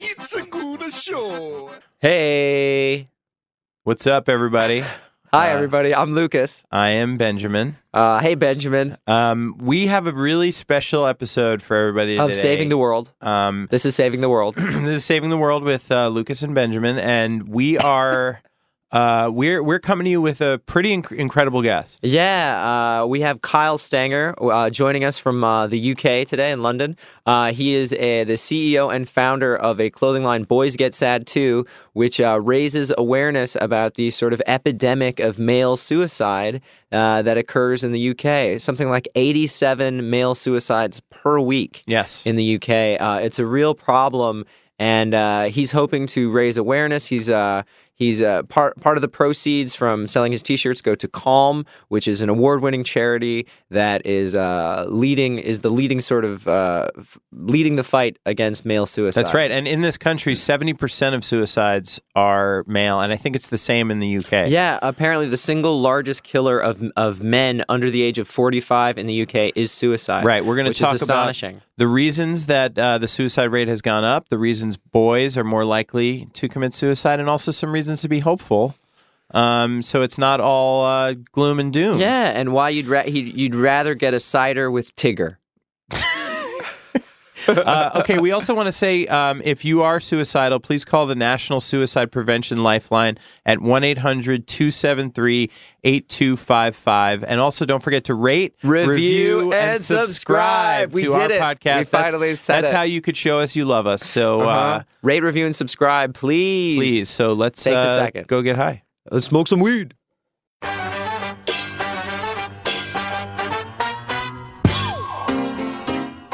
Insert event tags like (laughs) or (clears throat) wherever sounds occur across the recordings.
It's a good show. Hey. What's up, everybody? (laughs) Hi, Uh, everybody. I'm Lucas. I am Benjamin. Uh, hey, Benjamin. Um, we have a really special episode for everybody Of today. Saving the World. Um, This is Saving the World. (clears throat) this is Saving the World with uh, Lucas and Benjamin, and we are (laughs) uh, we're we're coming to you with a pretty inc- incredible guest. yeah, uh, we have Kyle Stanger uh, joining us from uh, the UK today in London. Uh, he is a, the CEO and founder of a clothing line, Boys Get Sad Too, which uh, raises awareness about the sort of epidemic of male suicide uh, that occurs in the UK. Something like 87 male suicides per week. Yes. in the UK. Uh, it's a real problem, and uh, he's hoping to raise awareness. He's uh, he's uh, part part of the proceeds from selling his T-shirts go to Calm, which is an award-winning charity that is uh, leading is the leading sort of uh, f- leading the fight against male suicide. That's right. And in this country, seventy percent of suicides are male, and I think it's the same in the UK. Yeah, apparently the single largest killer of of men under the age of 45 in the UK is suicide. Right. We're going to talk about the reasons that uh, the suicide rate has gone up, the reasons boys are more likely to commit suicide, and also some reasons to be hopeful. Um, so it's not all uh, gloom and doom. Yeah, and why you'd ra- you'd rather get a cider with Tigger. Uh, okay, we also want to say um, if you are suicidal, please call the National Suicide Prevention Lifeline at 1 800 273 8255. And also don't forget to rate, Review, and subscribe. We to did our it. podcast. We That's- finally said That's it. how you could show us you love us. So uh Uh-huh. Rate, review, and subscribe, please. please, so let's Takes a uh, second. go get high. Let's smoke some weed.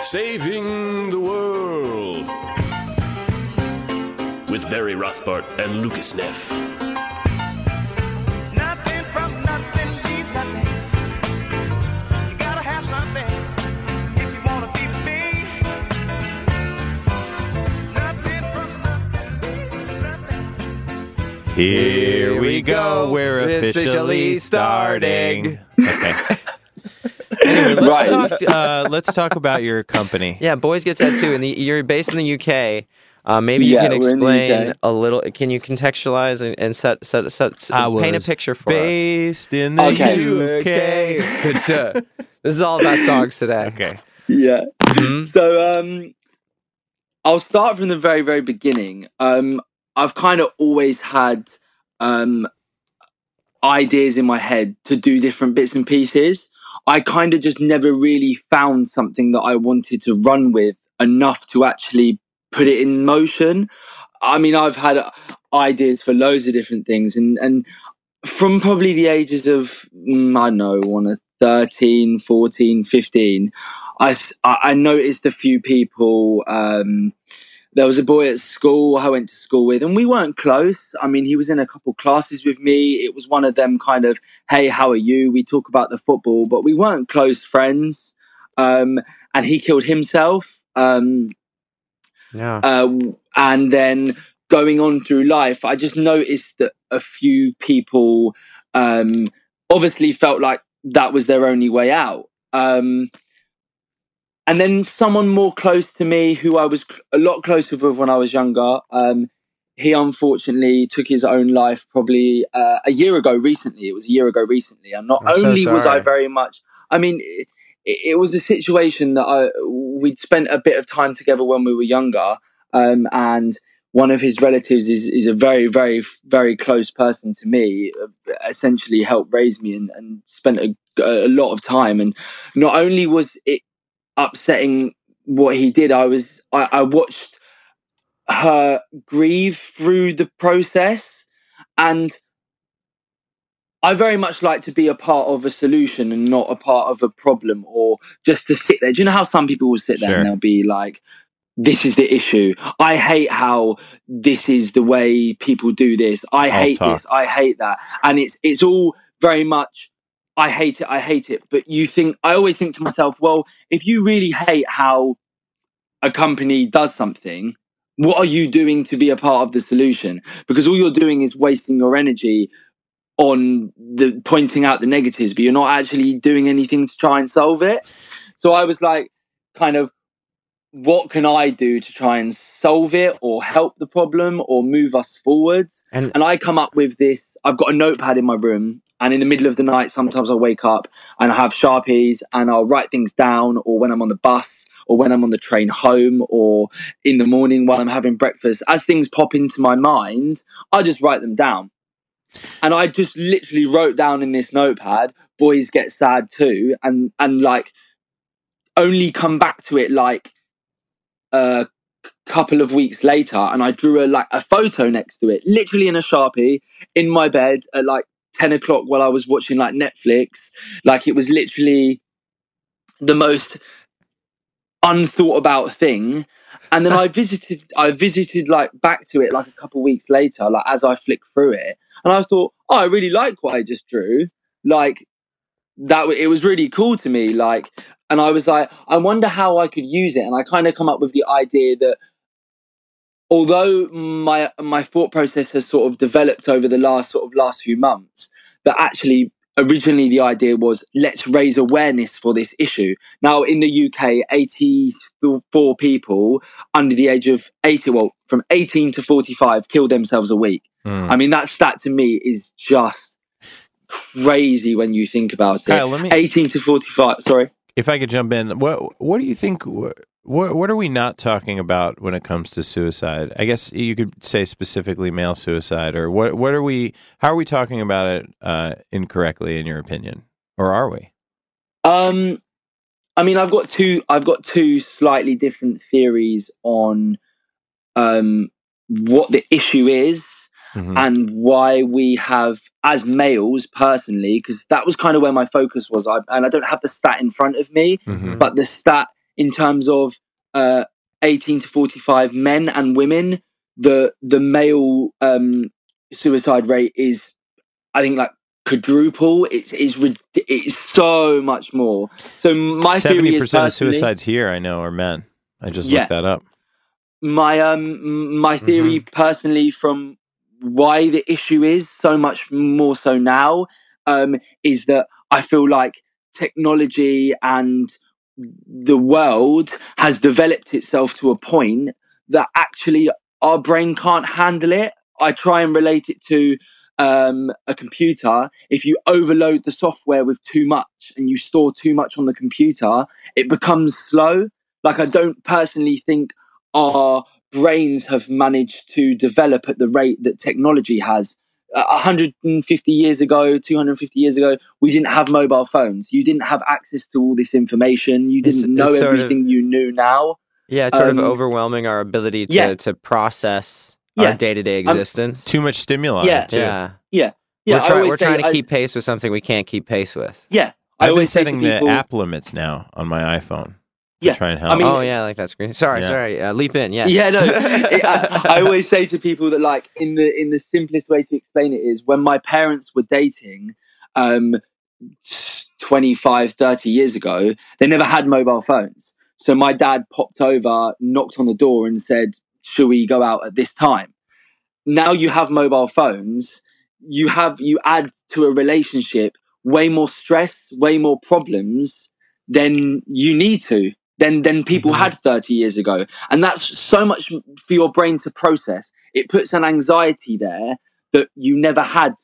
Saving With Barry Rothbart and Lucas Neff. Nothing from nothing leaves nothing. You gotta have something if you wanna be with me. Nothing from nothing leaves nothing. Here we go. We're Officially officially starting. starting. Okay. (laughs) anyway, let's Right. talk. Uh, let's talk about your company. Yeah, boys get sad too. And the, you're based in the UK. Uh, maybe you Yeah, can we're in the explain a little. Can you contextualize and, and set, set, set, I paint a picture for us? Based in the Okay. UK. (laughs) Duh. this is all about songs today. Okay. Yeah. Mhm. So um, I'll start from the very, very beginning. Um, I've kind of always had um, ideas in my head to do different bits and pieces. I kind of just never really found something that I wanted to run with enough to actually put it in motion. I mean, I've had ideas for loads of different things, and and from probably the ages of mm, I know, one of 13, 14, 15, I, s- I- I noticed a few people. Um, there was a boy at school I went to school with, and we weren't close. I mean, he was in a couple classes with me. It was one of them kind of, hey, how are you? We talk about the football, but we weren't close friends. Um, and he killed himself. Um, Yeah. uh, and then going on through life, I just noticed that a few people um, obviously felt like that was their only way out. Um, and then someone more close to me, who I was a lot closer with when I was younger, um, he unfortunately took his own life probably uh, a year ago recently. It was a year ago recently. And not I'm so only was I very much, I mean, it, was a situation that I, we'd spent a bit of time together when we were younger. Um, and one of his relatives is, is a very, very, very close person to me, uh, essentially helped raise me and, and spent a, a lot of time. And not only was it upsetting what he did, I was, I, I watched her grieve through the process and I very much like to be a part of a solution and not a part of a problem or just to sit there. Do you know how some people will sit there Sure. and they'll be like, this is the issue. I hate how this is the way people do this. I I'll hate talk. this. I hate that. And it's it's all very much I hate it. I hate it. But you think I always think to myself, well, if you really hate how a company does something, what are you doing to be a part of the solution? Because all you're doing is wasting your energy on the pointing out the negatives, but you're not actually doing anything to try and solve it. So I was like, kind of, what can I do to try and solve it or help the problem or move us forwards? And And I come up with this. I've got a notepad in my room, and in the middle of the night, sometimes I wake up and I have sharpies and I'll write things down, or when I'm on the bus, or when I'm on the train home, or in the morning while I'm having breakfast. As things pop into my mind, I just write them down. And I just literally wrote down in this notepad, "Boys get sad too," and and like only come back to it like a couple of weeks later, and I drew a like a photo next to it, literally in a sharpie, in my bed at like ten o'clock while I was watching like Netflix. Like it was literally the most unthought about thing. And then I (laughs) visited, I visited like back to it like a couple weeks later, like as I flicked through it, and I thought, oh, I really like what I just drew. Like that, it was really cool to me. Like, and I was like, I wonder how I could use it. And I kind of come up with the idea that although my my thought process has sort of developed over the last sort of last few months, that actually originally the idea was let's raise awareness for this issue. Now in the UK, 84 people under the age of 80, well, from 18 to 45 kill themselves a week. Hmm. I mean, that stat to me is just crazy when you think about it. Kyle, let me 18 to 45, sorry. if I could jump in, what what do you think? What what are we not talking about when it comes to suicide? I guess you could say specifically male suicide, or what what are we? How are we talking about it uh, incorrectly, in your opinion, or are we? Um, I mean, I've got two. I've got two slightly different theories on um, what the issue is Mhm. and why we have, as males, personally, because that was kind of where my focus was. I, and I don't have the stat in front of me, Mhm. but the stat in terms of uh, 18 to 45 men and women, the the male um, suicide rate is, I think, like quadruple. It's is it's so much more. So my seventy percent of suicides here, I know, are men. I just Yeah. looked that up. my um my theory personally from why the issue is so much more so now um is that I feel like technology and the world has developed itself to a point that actually our brain can't handle it. I try and relate it to um, a computer. If you overload the software with too much and you store too much on the computer, it becomes slow. Like, I don't personally think our brains have managed to develop at the rate that technology has. Uh, 150 years ago, 250 years ago, we didn't have mobile phones. You didn't have access to all this information. You didn't know it's sort of- everything you knew now. yeah, it's sort Um, of overwhelming our ability to yeah. to process Yeah. our day to day I'm- existence. Too much stimuli. Yeah. too. yeah. Yeah, we're, try- we're say trying to I- keep pace with something we can't keep pace with. Yeah, I I've been always say to setting people, the app limits now on my iPhone. To Yeah, try and I help. mean- oh yeah, I like that screen. Sorry, Yeah. sorry. Uh, leap in. Yes. Yeah, no. it- I, I (laughs) always say to people that like in the in the simplest way to explain it is when my parents were dating, um, 25, 30 years ago, they never had mobile phones. So my dad popped over, knocked on the door, and said, "Should we go out at this time?" Now you have mobile phones. You have you add to a relationship way more stress, way more problems than you need to. Than than people Mhm. had thirty years ago, and that's so much for your brain to process. It puts an anxiety there that you never had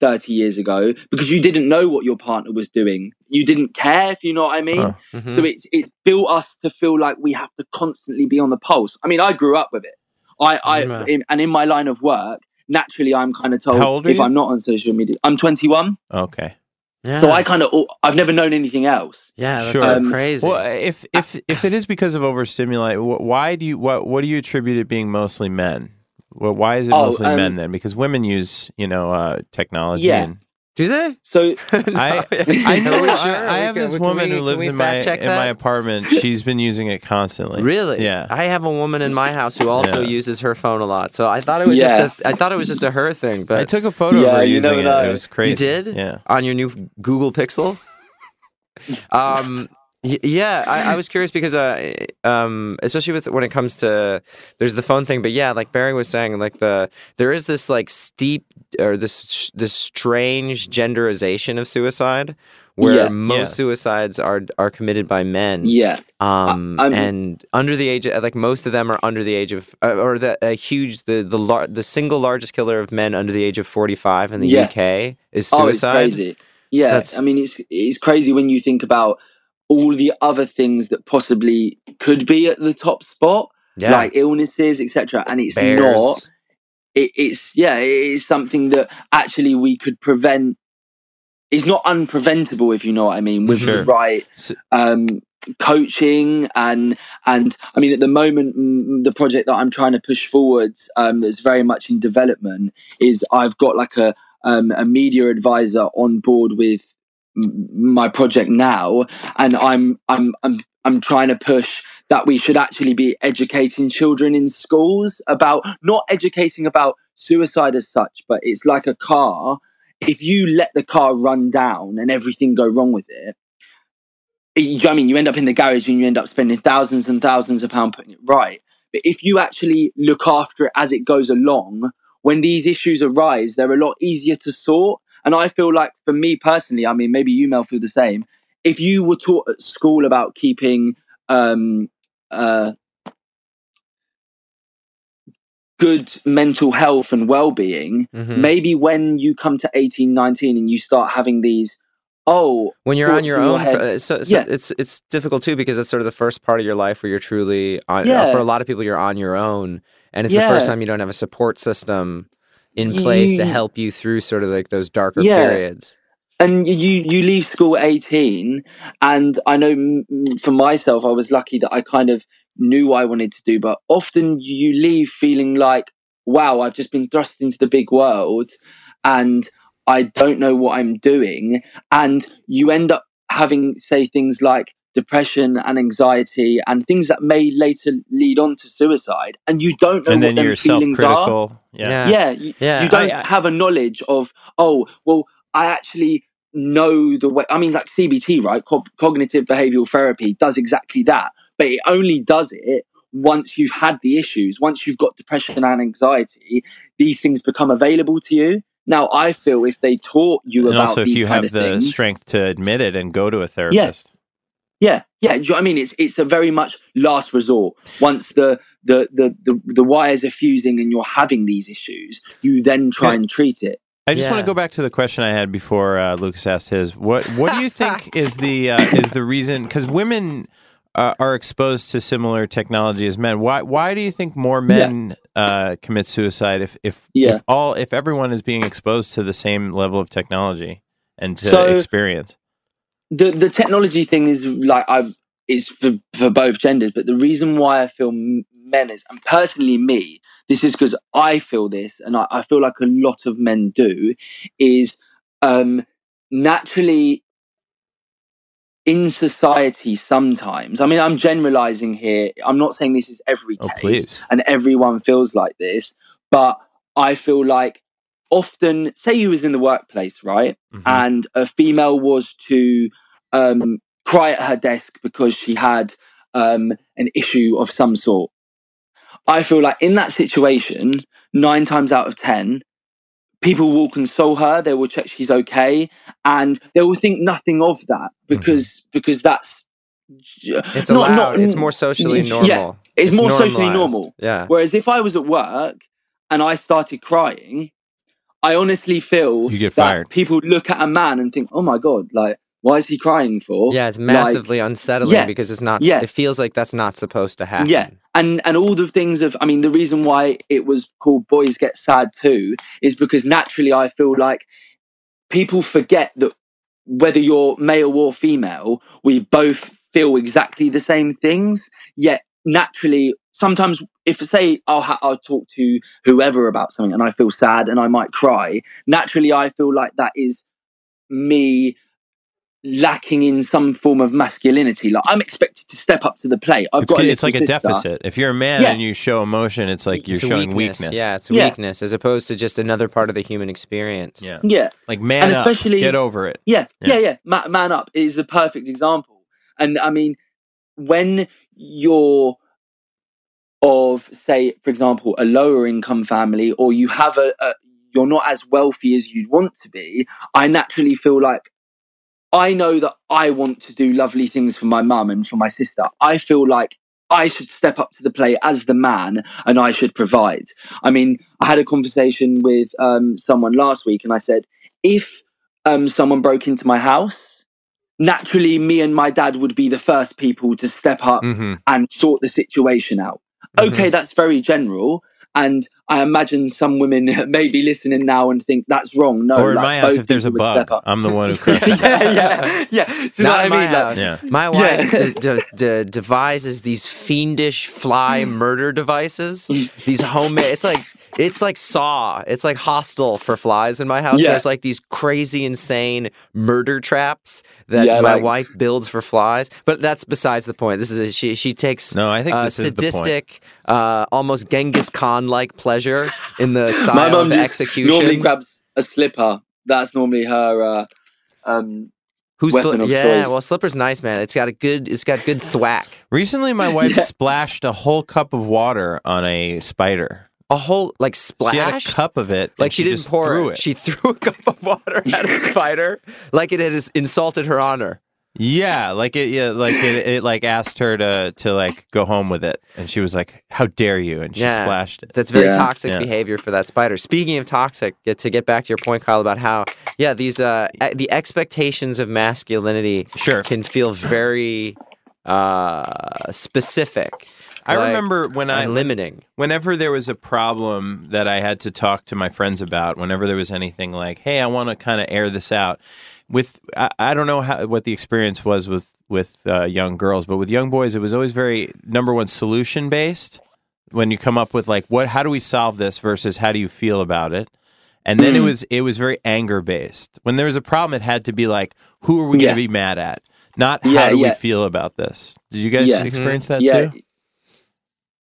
30 years ago because you didn't know what your partner was doing. You didn't care, if you know what I mean. Huh. Mhm. So it's it's built us to feel like we have to constantly be on the pulse. I mean, I grew up with it. I, I Yeah. in, and in my line of work, naturally, I'm kind of told How old are if? I'm not on social media, I'm 21. Okay. Yeah. So I kind of I've never known anything else. yeah, that's Sure. Um, crazy. Well, if if (laughs) if it is because of overstimulate, why do you what what do you attribute it being mostly men? Well, why is it Oh, mostly um, men then? Because women use you know uh, technology Yeah. and Do they? So (laughs) I I (laughs) know are we I. I have can- this woman we- who lives in my fact check in my apartment. (laughs) She's been using it constantly. Really? Yeah. I have a woman in my house who also Yeah. uses her phone a lot. So I thought it was Yeah. just a, I thought it was just a her thing, but I took a photo Yeah, of her you using it. know. It was crazy. You did? Yeah. On your new Google Pixel? um y- yeah, I, I was curious because uh um especially with when it comes to there's the phone thing, but yeah, like Barry was saying, like the there is this like steep or this this strange genderization of suicide where Yeah. most Yeah. suicides are are committed by men. yeah, um, I'm- and under the age, of, like most of them are under the age of, uh, or the a huge, the the lar- the single largest killer of men under the age of forty five in the Yeah. UK is oh, it's suicide. crazy. Yeah, That's- I mean, it's it's crazy when you think about all the other things that possibly could be at the top spot, yeah, like illnesses, etc. And it's bears. not. It, it's yeah, it is something that actually we could prevent. It's not unpreventable, if you know what I mean, with Sure. the right um, coaching and and I mean at the moment the project that I'm trying to push forwards um, that's very much in development is I've got like a um, a media advisor on board with my project now and I'm I'm I'm I'm trying to push that we should actually be educating children in schools about not educating about suicide as such but it's like a car if you let the car run down and everything go wrong with it you know I mean, you end up in the garage and you end up spending thousands and thousands of pounds putting it right. But if you actually look after it as it goes along, when these issues arise, they're a lot easier to sort. And I feel like, for me personally, I mean, maybe you, Mel, feel the same. If you were taught at school about keeping um, uh, good mental health and well-being, Mhm. maybe when you come to 18, 19 and you start having these, oh, when you're on your in your own, uh, so, so Yeah. it's it's difficult too because it's sort of the first part of your life where you're truly on. Yeah. For a lot of people, you're on your own, and it's the first time you don't have a support system in place to help you through sort of like those darker Yeah. periods. and you you leave school at 18 and i know for myself i was lucky that i kind of knew what i wanted to do but often you leave feeling like wow i've just been thrust into the big world and i don't know what i'm doing and you end up having say things like depression and anxiety and things that may later lead on to suicide and you don't know And what then them feelings are. Yeah. Yeah. yeah, you, Yeah, you don't I- I- have a knowledge of oh well i actually know the way i mean like cbt right Co- cognitive behavioral therapy does exactly that but it only does it once you've had the issues once you've got depression and anxiety these things become available to you now i feel if they taught you And about also, if these you kind have the things, strength to admit it and go to a therapist. yeah, yeah. yeah. you know what I mean, it's it's a very much last resort. Once the the the the, the wires are fusing and you're having these issues, you then try Okay. and treat it. I just want to go back to the question I had before uh, Lucas asked his. What What do you (laughs) think is the uh, is the reason? Because women uh, are exposed to similar technology as men. Why Why do you think more men uh, commit suicide if if, Yeah. if all if everyone is being exposed to the same level of technology and to So- experience? The the technology thing is like I is for for both genders, but the reason why I feel men is, and personally me, this is because I feel this, and I, I feel like a lot of men do, is um naturally in society sometimes. I mean, I'm generalizing here. I'm not saying this is every Oh, case, please. and everyone feels like this, but I feel like often, say you was in the workplace, right? Mhm. and a female was to um, cry at her desk because she had um, an issue of some sort. I feel like in that situation, nine times out of ten, people will console her. They will check she's okay, and they will think nothing of that because because that's It's not- allowed. not- it's more socially yeah, normal. it's more socially normal. Yeah. Whereas if I was at work and I started crying, I honestly feel You get that fired. people look at a man and think, "Oh my god, like why is he crying for?" Yeah, it's Like, massively unsettling yeah, because it's not. yeah. It feels like that's not supposed to happen. Yeah. and and all the things of I mean the reason why it was called Boys Get Sad too is because naturally I feel like people forget that whether you're male or female, we both feel exactly the same things. Yet naturally, sometimes if say I'll ha- I'll talk to whoever about something and I feel sad and I might cry, naturally I feel like that is me lacking in some form of masculinity. Like I'm expected to step up to the plate. I've It's, got. It's like a deficit. If you're a man Yeah. and you show emotion, it's like you're It's showing weakness. Yeah, it's Yeah. weakness as opposed to just another part of the human experience. Yeah. Yeah, Like man And up, especially- get over it. yeah, Yeah. yeah, yeah. Ma- man up is the perfect example. And I mean, when you're of, say, for example, a lower income family, or you have a, a you're not as wealthy as you'd want to be, I naturally feel like I know that I want to do lovely things for my mum and for my sister. I feel like I should step up to the plate as the man and I should provide. I mean, I had a conversation with um, someone last week and I said, if um, someone broke into my house, naturally, me and my dad would be the first people to step up hmm and sort the situation out. Okay, that's very general. And I imagine some women (laughs) may be listening now and think that's wrong. No, or in like, my house, both if there's a would bug, step up. I'm the one who (laughs) crushes it. yeah, yeah, yeah. Do know Not what in I my mean? Like, house. Yeah. My wife Yeah. d- d- d- devises these fiendish fly (laughs) murder devices. These homemade. It's like it's like Saw. It's like Hostel for flies in my house. Yeah. There's like these crazy, insane murder traps that Yeah, my like- wife builds for flies. But that's besides the point. This is a, she. She takes No, I think uh, this is the point. sadistic, uh, almost Genghis Khan like pleasure in the (laughs) my style mum of just execution. normally grabs a slipper. That's normally her. Uh, um, Who's weapon of yeah? choice. Well, slipper's nice, man. It's got a good. It's got good thwack. Recently, my (laughs) wife Yeah. splashed a whole cup of water on a spider. A whole like splash. She had a cup of it. Like and she, didn't just pour threw it. She (laughs) threw a cup of water at a (laughs) spider, like it had insulted her honor. Yeah, like it. Yeah, like it. It like asked her to to like go home with it, and she was like, "How dare you!" And she Yeah. splashed it. That's very Yeah. toxic Yeah. behavior for that spider. Speaking of toxic, get- to get back to your point, Kyle, about how yeah these uh the expectations of masculinity Sure. can feel very uh specific. I like, remember when I and limiting. whenever there was a problem that I had to talk to my friends about, whenever there was anything like, "Hey, I want to kind of air this out," with I, I don't know how what the experience was with with uh, young girls, but with young boys, it was always very number one solution based. When you come up with like, what, how do we solve this versus how do you feel about it? And then it Mm. was it was very anger based. When there was a problem, it had to be like, who are we going to be mad at? Not how Yeah, do we feel about this. Did you guys Yeah. experience that yeah, too?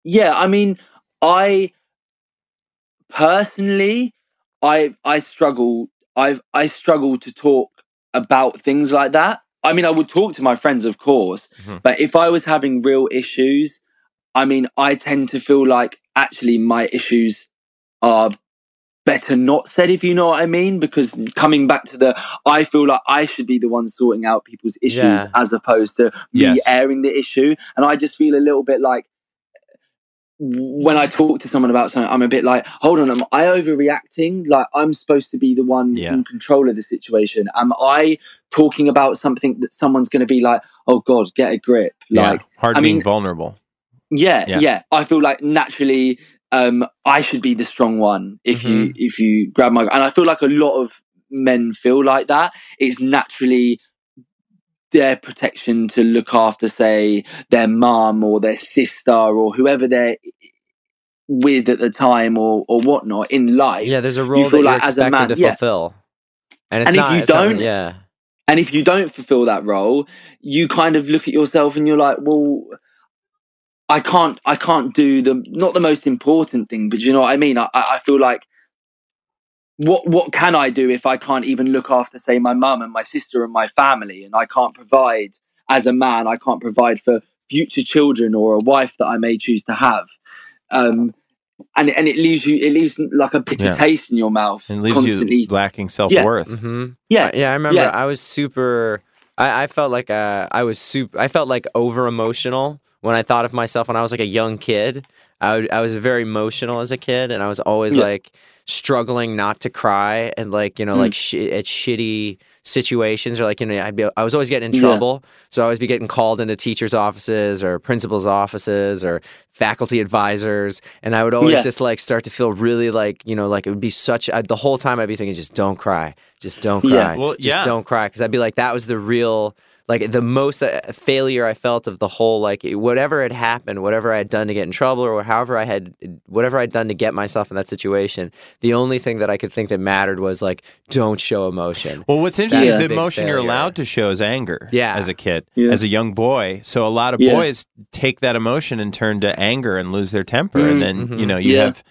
Yeah. I mean, I personally, I I struggle. I've I struggle to talk about things like that. I mean, I would talk to my friends, of course, Mhm. but if I was having real issues, I mean, I tend to feel like actually my issues are better not said, if you know what I mean. Because coming back to the, I feel like I should be the one sorting out people's issues Yeah. as opposed to me Yes. airing the issue. And I just feel a little bit like when I talk to someone about something, I'm a bit like, hold on, am I overreacting? Like I'm supposed to be the one Yeah. in control of the situation. Am I talking about something that someone's going to be like, oh God, get a grip? Like, yeah, hard I being mean- vulnerable. yeah, Yeah. yeah, I feel like naturally, um, I should be the strong one if you if you grab my. And I feel like a lot of men feel like that. It's naturally their protection to look after, say, their mum or their sister or whoever they're with at the time or or whatnot in life. Yeah, there's a role that feel you're like as a expected man- to yeah. fulfill, and it's And if you it's not- don't- yeah, And if you don't fulfill that role, you kind of look at yourself and you're like, well, I can't, I can't do the not the most important thing, but you know what I mean. I I feel like what what can I do if I can't even look after, say, my mum and my sister and my family, and I can't provide as a man, I can't provide for future children or a wife that I may choose to have. Um, and and it leaves you, it leaves like a bitter Yeah. taste in your mouth and leaves constantly. you lacking self worth. hmm yeah, yeah. I remember. Yeah. I was super. I, I felt like uh, I was super. I felt like over emotional when I thought of myself when I was like a young kid. I, would, I was very emotional as a kid, and I was always Yeah. like struggling not to cry, and like you know, Mm. like sh- at shitty situations, or like you know, I'd be, I was always getting in Yeah. trouble, so I always be getting called into teachers' offices or principals' offices or faculty advisors, and I would always Yeah. just like start to feel really like you know, like it would be such. I, the whole time I'd be thinking, just don't cry, just don't cry, Yeah. Well, just yeah. don't cry, because I'd be like, that was the real. Like the most uh, failure I felt of the whole like whatever had happened, whatever I had done to get in trouble, or however I had whatever I'd done to get myself in that situation. The only thing that I could think that mattered was like don't show emotion. Well, what's interesting That's is the big emotion you're allowed to show is anger. Yeah. As a kid, Yeah. as a young boy. So a lot of Yeah. boys take that emotion and turn to anger and lose their temper, and then you know you Yeah. have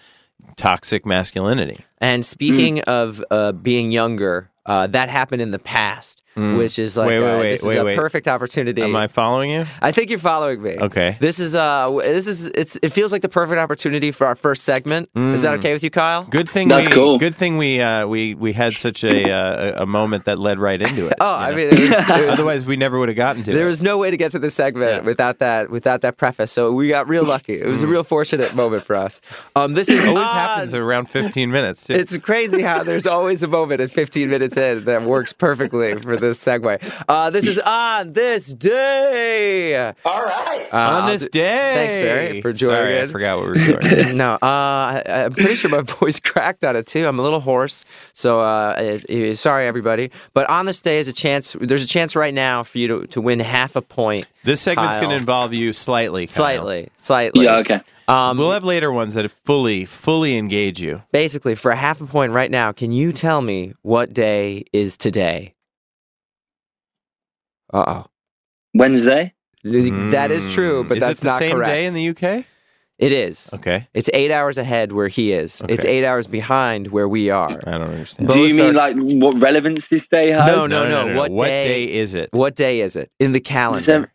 toxic masculinity. And speaking of uh, being younger, uh, that happened in the past, which is like Wait, wait, uh, wait, this wait, is a wait. perfect opportunity. Am I following you? I think you're following me. Okay. This is uh this is it's it feels like the perfect opportunity for our first segment. Is that okay with you, Kyle? Good thing That's we cool. good thing we uh, we we had such a uh, a moment that led right into it. (laughs) Oh, you I know? mean, it was, (laughs) it was- otherwise we never would have gotten to there it. was no way to get to this segment Yeah. without that without that preface. So we got real lucky. It was a real fortunate moment for us. Um, this is Mm. (laughs) always on- happens around 15 minutes too. It's crazy how there's always a moment at 15 minutes in that works perfectly for this segue. Uh, this is on this day. All right. on this day. Thanks, Barry, for joining Sorry, I forgot what we were doing. (laughs) No, uh, I, I'm pretty sure my (laughs) voice cracked on it too. I'm a little hoarse, so uh, it- it- sorry everybody. But on this day is a chance. There's a chance right now for you to, to win half a point. This segment's going to involve you slightly. Kyle. Slightly, slightly. Yeah, okay. Um, We'll have later ones that fully, fully engage you. basically, for a half a point right now, can you tell me what day is today? Uh oh. Wednesday. That is true, but is that's it the not same correct. day in the UK? It is. Okay, It's eight hours ahead where he is. It's eight hours behind where we are. I don't understand. Both Do you mean are- like what relevance this day has? No, no, no. What What day- day is it? What day is it in the The, calendar?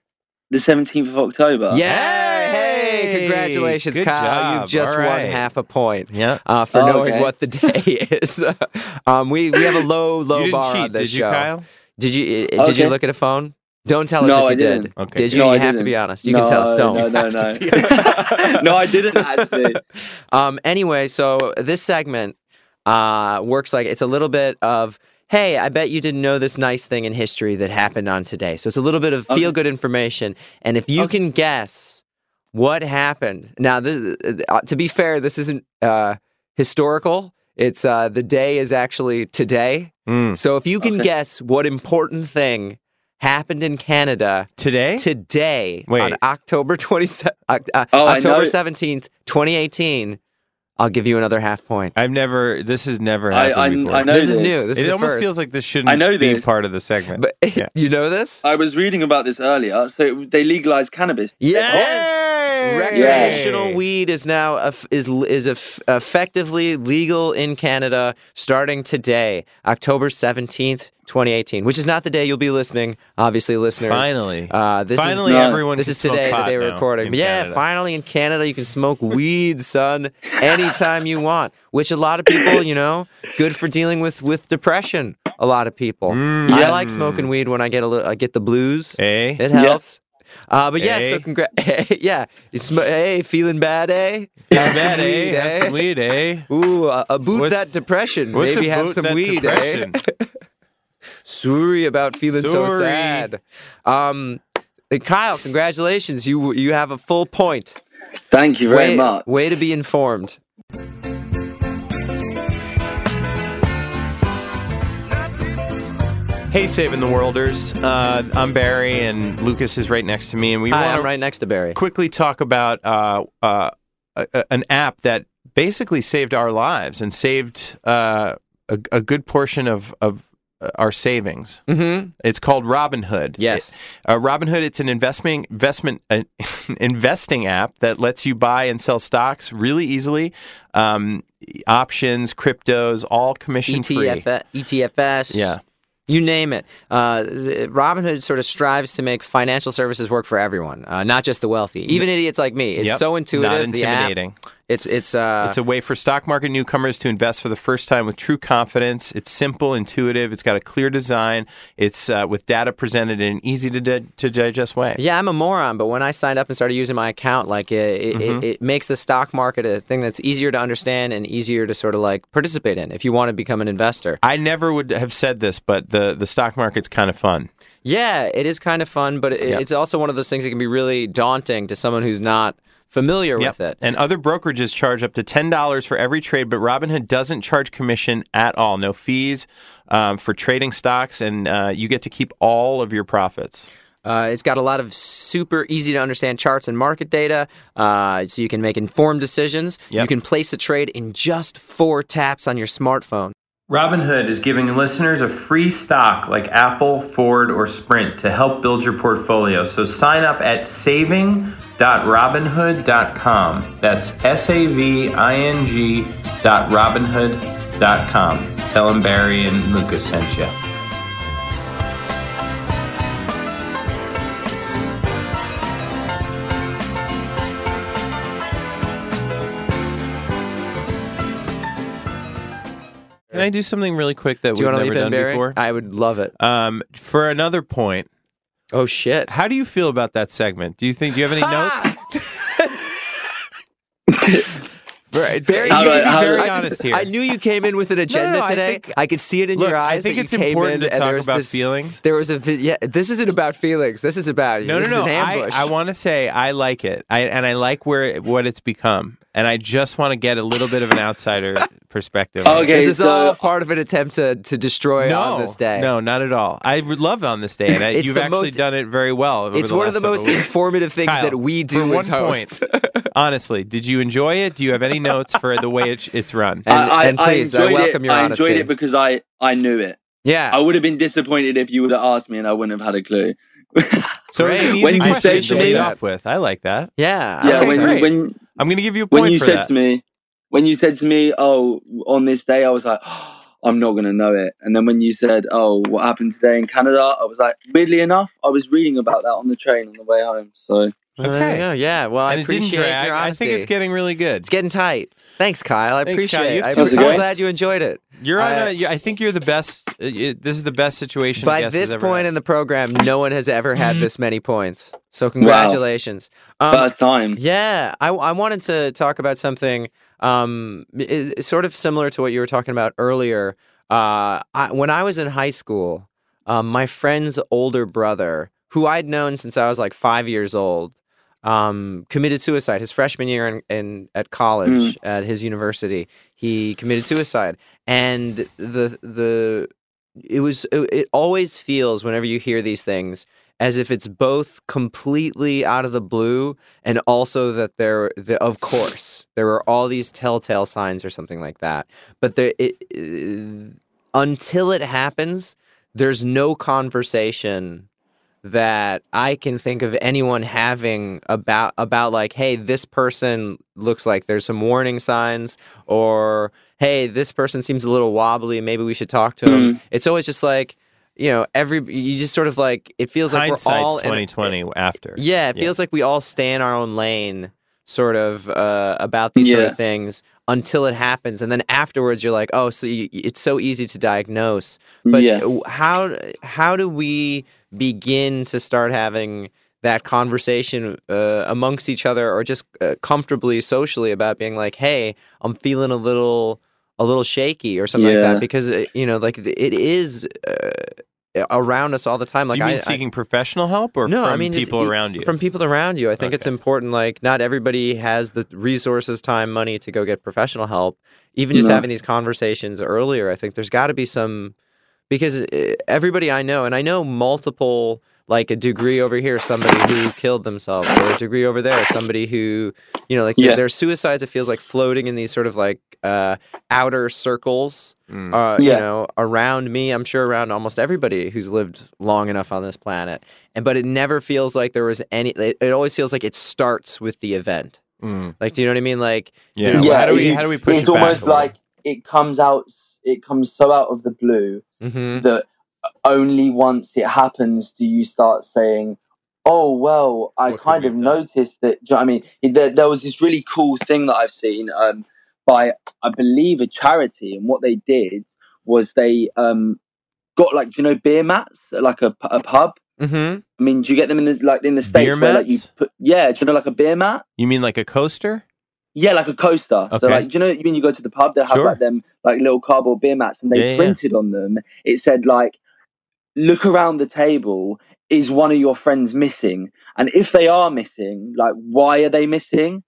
the 17th of October. Yeah. Hey, Hey, congratulations, good Kyle. You've just All won half a point. Yeah. Uh, for Oh, knowing okay. what the (laughs) day is. (laughs) um, we, we have a low, low you didn't bar cheat, on this did you, show. Kyle? Did you uh, did you look at a phone? Don't tell us No, if you I did. didn't. Okay. Did you? No, you I have to didn't. be honest. You no, can tell us. Don't. No, no, (laughs) no. (laughs) no, I didn't actually. (laughs) Um, anyway, so this segment uh, works like it's a little bit of, hey, I bet you didn't know this nice thing in history that happened on today. So it's a little bit of Okay. feel good information. And if you Okay. can guess what happened, now, this, uh, to be fair, this isn't uh, historical. It's uh, the day is actually today. Mm. So if you can Okay. guess what important thing happened in Canada Today? today Wait. on October 20, uh, uh, Oh, October 17th, 2018, I'll give you another half point. I've never. This has never I- happened I- before. I know this is this. new. This it is a almost first. feels like this shouldn't I know be this. part of the segment. But (laughs) Yeah. you know this? I was reading about this earlier. So they legalized cannabis. Yes. Recreational Yay. weed is now eff- is is eff- effectively legal in Canada starting today, October 17th, 2018, which is not the day you'll be listening, obviously listeners. Finally. Uh, this Finally, is, No. everyone. this can is smoke today, the pot day we're recording. But yeah, Canada. finally in Canada, you can smoke weed, son, anytime you want. Which a lot of people, you know, good for dealing with with depression. A lot of people. Mm. I Yeah. like smoking weed when I get a little, I get the blues. Eh? It helps. Uh, but yeah, Eh? so congrats. (laughs) yeah, you sm- hey, feeling bad, eh? Not Have some bad, eh? weed, Have some weed, eh? Ooh, uh, a boot What's- that depression. What's Maybe have some that weed, depression? eh? (laughs) Sorry about feeling so sad. Um, Kyle, congratulations. You you have a full point. Thank you very way, much. way to be informed. Hey, saving the worlders. Uh, I'm Barry, and Lucas is right next to me, and we Hi, want I'm right next to Barry. quickly talk about uh, uh, a, a- an app that basically saved our lives and saved uh, a, a good portion of of our savings. Mm-hmm. It's called Robinhood. Yes. Uh, Robinhood, it's an investment investment uh, (laughs) investing app that lets you buy and sell stocks really easily, um, options, cryptos, all commission free. ETFS. Yeah. You name it. Uh, Robinhood sort of strives to make financial services work for everyone, uh, not just the wealthy, even idiots like me. It's Yep. so intuitive. Not the app. It's it's uh, It's a way for stock market newcomers to invest for the first time with true confidence. It's simple, intuitive. It's got a clear design. It's uh, with data presented in an easy to, di- to digest way. Yeah, I'm a moron, but when I signed up and started using my account, like it, it, Mm-hmm. it, it makes the stock market a thing that's easier to understand and easier to sort of like participate in if you want to become an investor. I never would have said this, but the, the stock market's kind of fun. Yeah, it is kind of fun, but it, it's also one of those things that can be really daunting to someone who's not familiar Yep. with it. And other brokerages charge up to $10 for every trade, but Robinhood doesn't charge commission at all. No fees um, for trading stocks, and uh, you get to keep all of your profits. Uh, it's got a lot of super easy to understand charts and market data, uh, so you can make informed decisions. Yep. You can place a trade in just four taps on your smartphone. Robinhood is giving listeners a free stock like Apple, Ford, or Sprint to help build your portfolio. So sign up at saving.robinhood.com. That's S A V I N G dot. Tell them Barry and Lucas sent you. Can I do something really quick that Do you we've want to never done Barry? before? I would love it. Um, for another point, Oh shit! how do you feel about that segment? Do you think do you have any notes? (laughs) Very, very, How do I- be how do very I- honest here. I knew you came in with an agenda I today. think- I could see it in Look, your eyes. I think that it's you came important in to and talk was about this- feelings. There was a vi- yeah. This isn't about feelings. This is about no, this no, no. Is an I, ambush. I want to say I like it, I, and I like where it, what it's become, and I just want to get a little bit of an outsider perspective. on. Okay, This is so- all part of an attempt to, to destroy No, on this day. no, not at all. I would love on this day, and I, you've actually most- done it very well. over It's one of the most weeks. informative things Kyle, that we do for as one hosts. point, (laughs) honestly, did you enjoy it? Do you have any notes for the way it's, it's run? And- I, I, and please, I enjoyed welcome it, your I honesty. enjoyed it because I, I knew it. yeah. I would have been disappointed if you would have asked me and I wouldn't have had a clue. (laughs) So it's an easy When question said to to lead off with. I like that. yeah. yeah, okay, when, great. when I'm going to give you a point when you for said that. to me, when you said to me, "Oh, on this day," I was like, "I'm not gonna know it." And then when you said, "Oh, what happened today in Canada?" I was like, weirdly enough, I was reading about that on the train on the way home. So Well, there you Okay. go. Yeah. Well, I and it didn't appreciate drag. your I think it's getting really good. It's getting tight. Thanks, Kyle. I Thanks, appreciate Kyle. It. I'm two How's it I'm going? glad you enjoyed it. You're on I- a. you- I think you're the best. uh, This is the best situation. By guest has this ever point had. in the program, no one has ever had this many points. So congratulations. Um, first time. Yeah, I, I wanted to talk about something um, sort of similar to what you were talking about earlier. Uh, I, when I was in high school, um, my friend's older brother, who I'd known since I was like five years old, um, committed suicide his freshman year in, in at college at his university. He committed suicide, and the the it was it, it always feels whenever you hear these things as if it's both completely out of the blue and also that there the, of course there were all these telltale signs or something like that. But there it, uh, until it happens there's no conversation that I can think of anyone having about about like hey this person looks like there's some warning signs or hey this person seems a little wobbly maybe we should talk to him it's always just like you know every you just sort of like it feels like we're all Hindsight's 2020 after. yeah, it Yeah. feels like we all stay in our own lane, sort of uh, about these sort of things until it happens, and then afterwards you're like, oh, so you, it's so easy to diagnose. But yeah. how how do we begin to start having that conversation uh, amongst each other, or just uh, comfortably socially about being like, hey, I'm feeling a little a little shaky or something like that because uh, you know like it is uh, around us all the time like Do you mean I, I- seeking professional help or no, from I mean people around you? From people around you. I think it's important. Like, not everybody has the resources, time, money to go get professional help. Even just No. having these conversations earlier, I think there's got to be some because uh, everybody I know, and I know multiple, like a degree over here, somebody who killed themselves, or a degree over there, somebody who, you know, like Yeah. their suicides. It feels like floating in these sort of like uh, outer circles Mm. uh, you know, around me. I'm sure around almost everybody who's lived long enough on this planet. And but it never feels like there was any. It, it always feels like it starts with the event. Mm. Like, do you know what I mean? Like, Yeah. there's- well, how do we it's- how do we push It's it back almost a like it comes out. It comes so out of the blue Mhm. that only once it happens do you start saying, "Oh well, I What kind of done?" noticed that." You know I mean, there, there was this really cool thing that I've seen um, by, I believe, a charity, and what they did was they um, got like, do you know, beer mats like a, a pub. Mhm. I mean, do you get them in the like in the states Beer where like you mats? put yeah, do you know like a beer mat? You mean like a coaster? Yeah, like a coaster. Okay. So like, do you know you mean you go to the pub? They have Sure. like them like little cardboard beer mats, and they Yeah, yeah. printed on them. It said like, look around the table. is one of your friends missing? And if they are missing, like, why are they missing?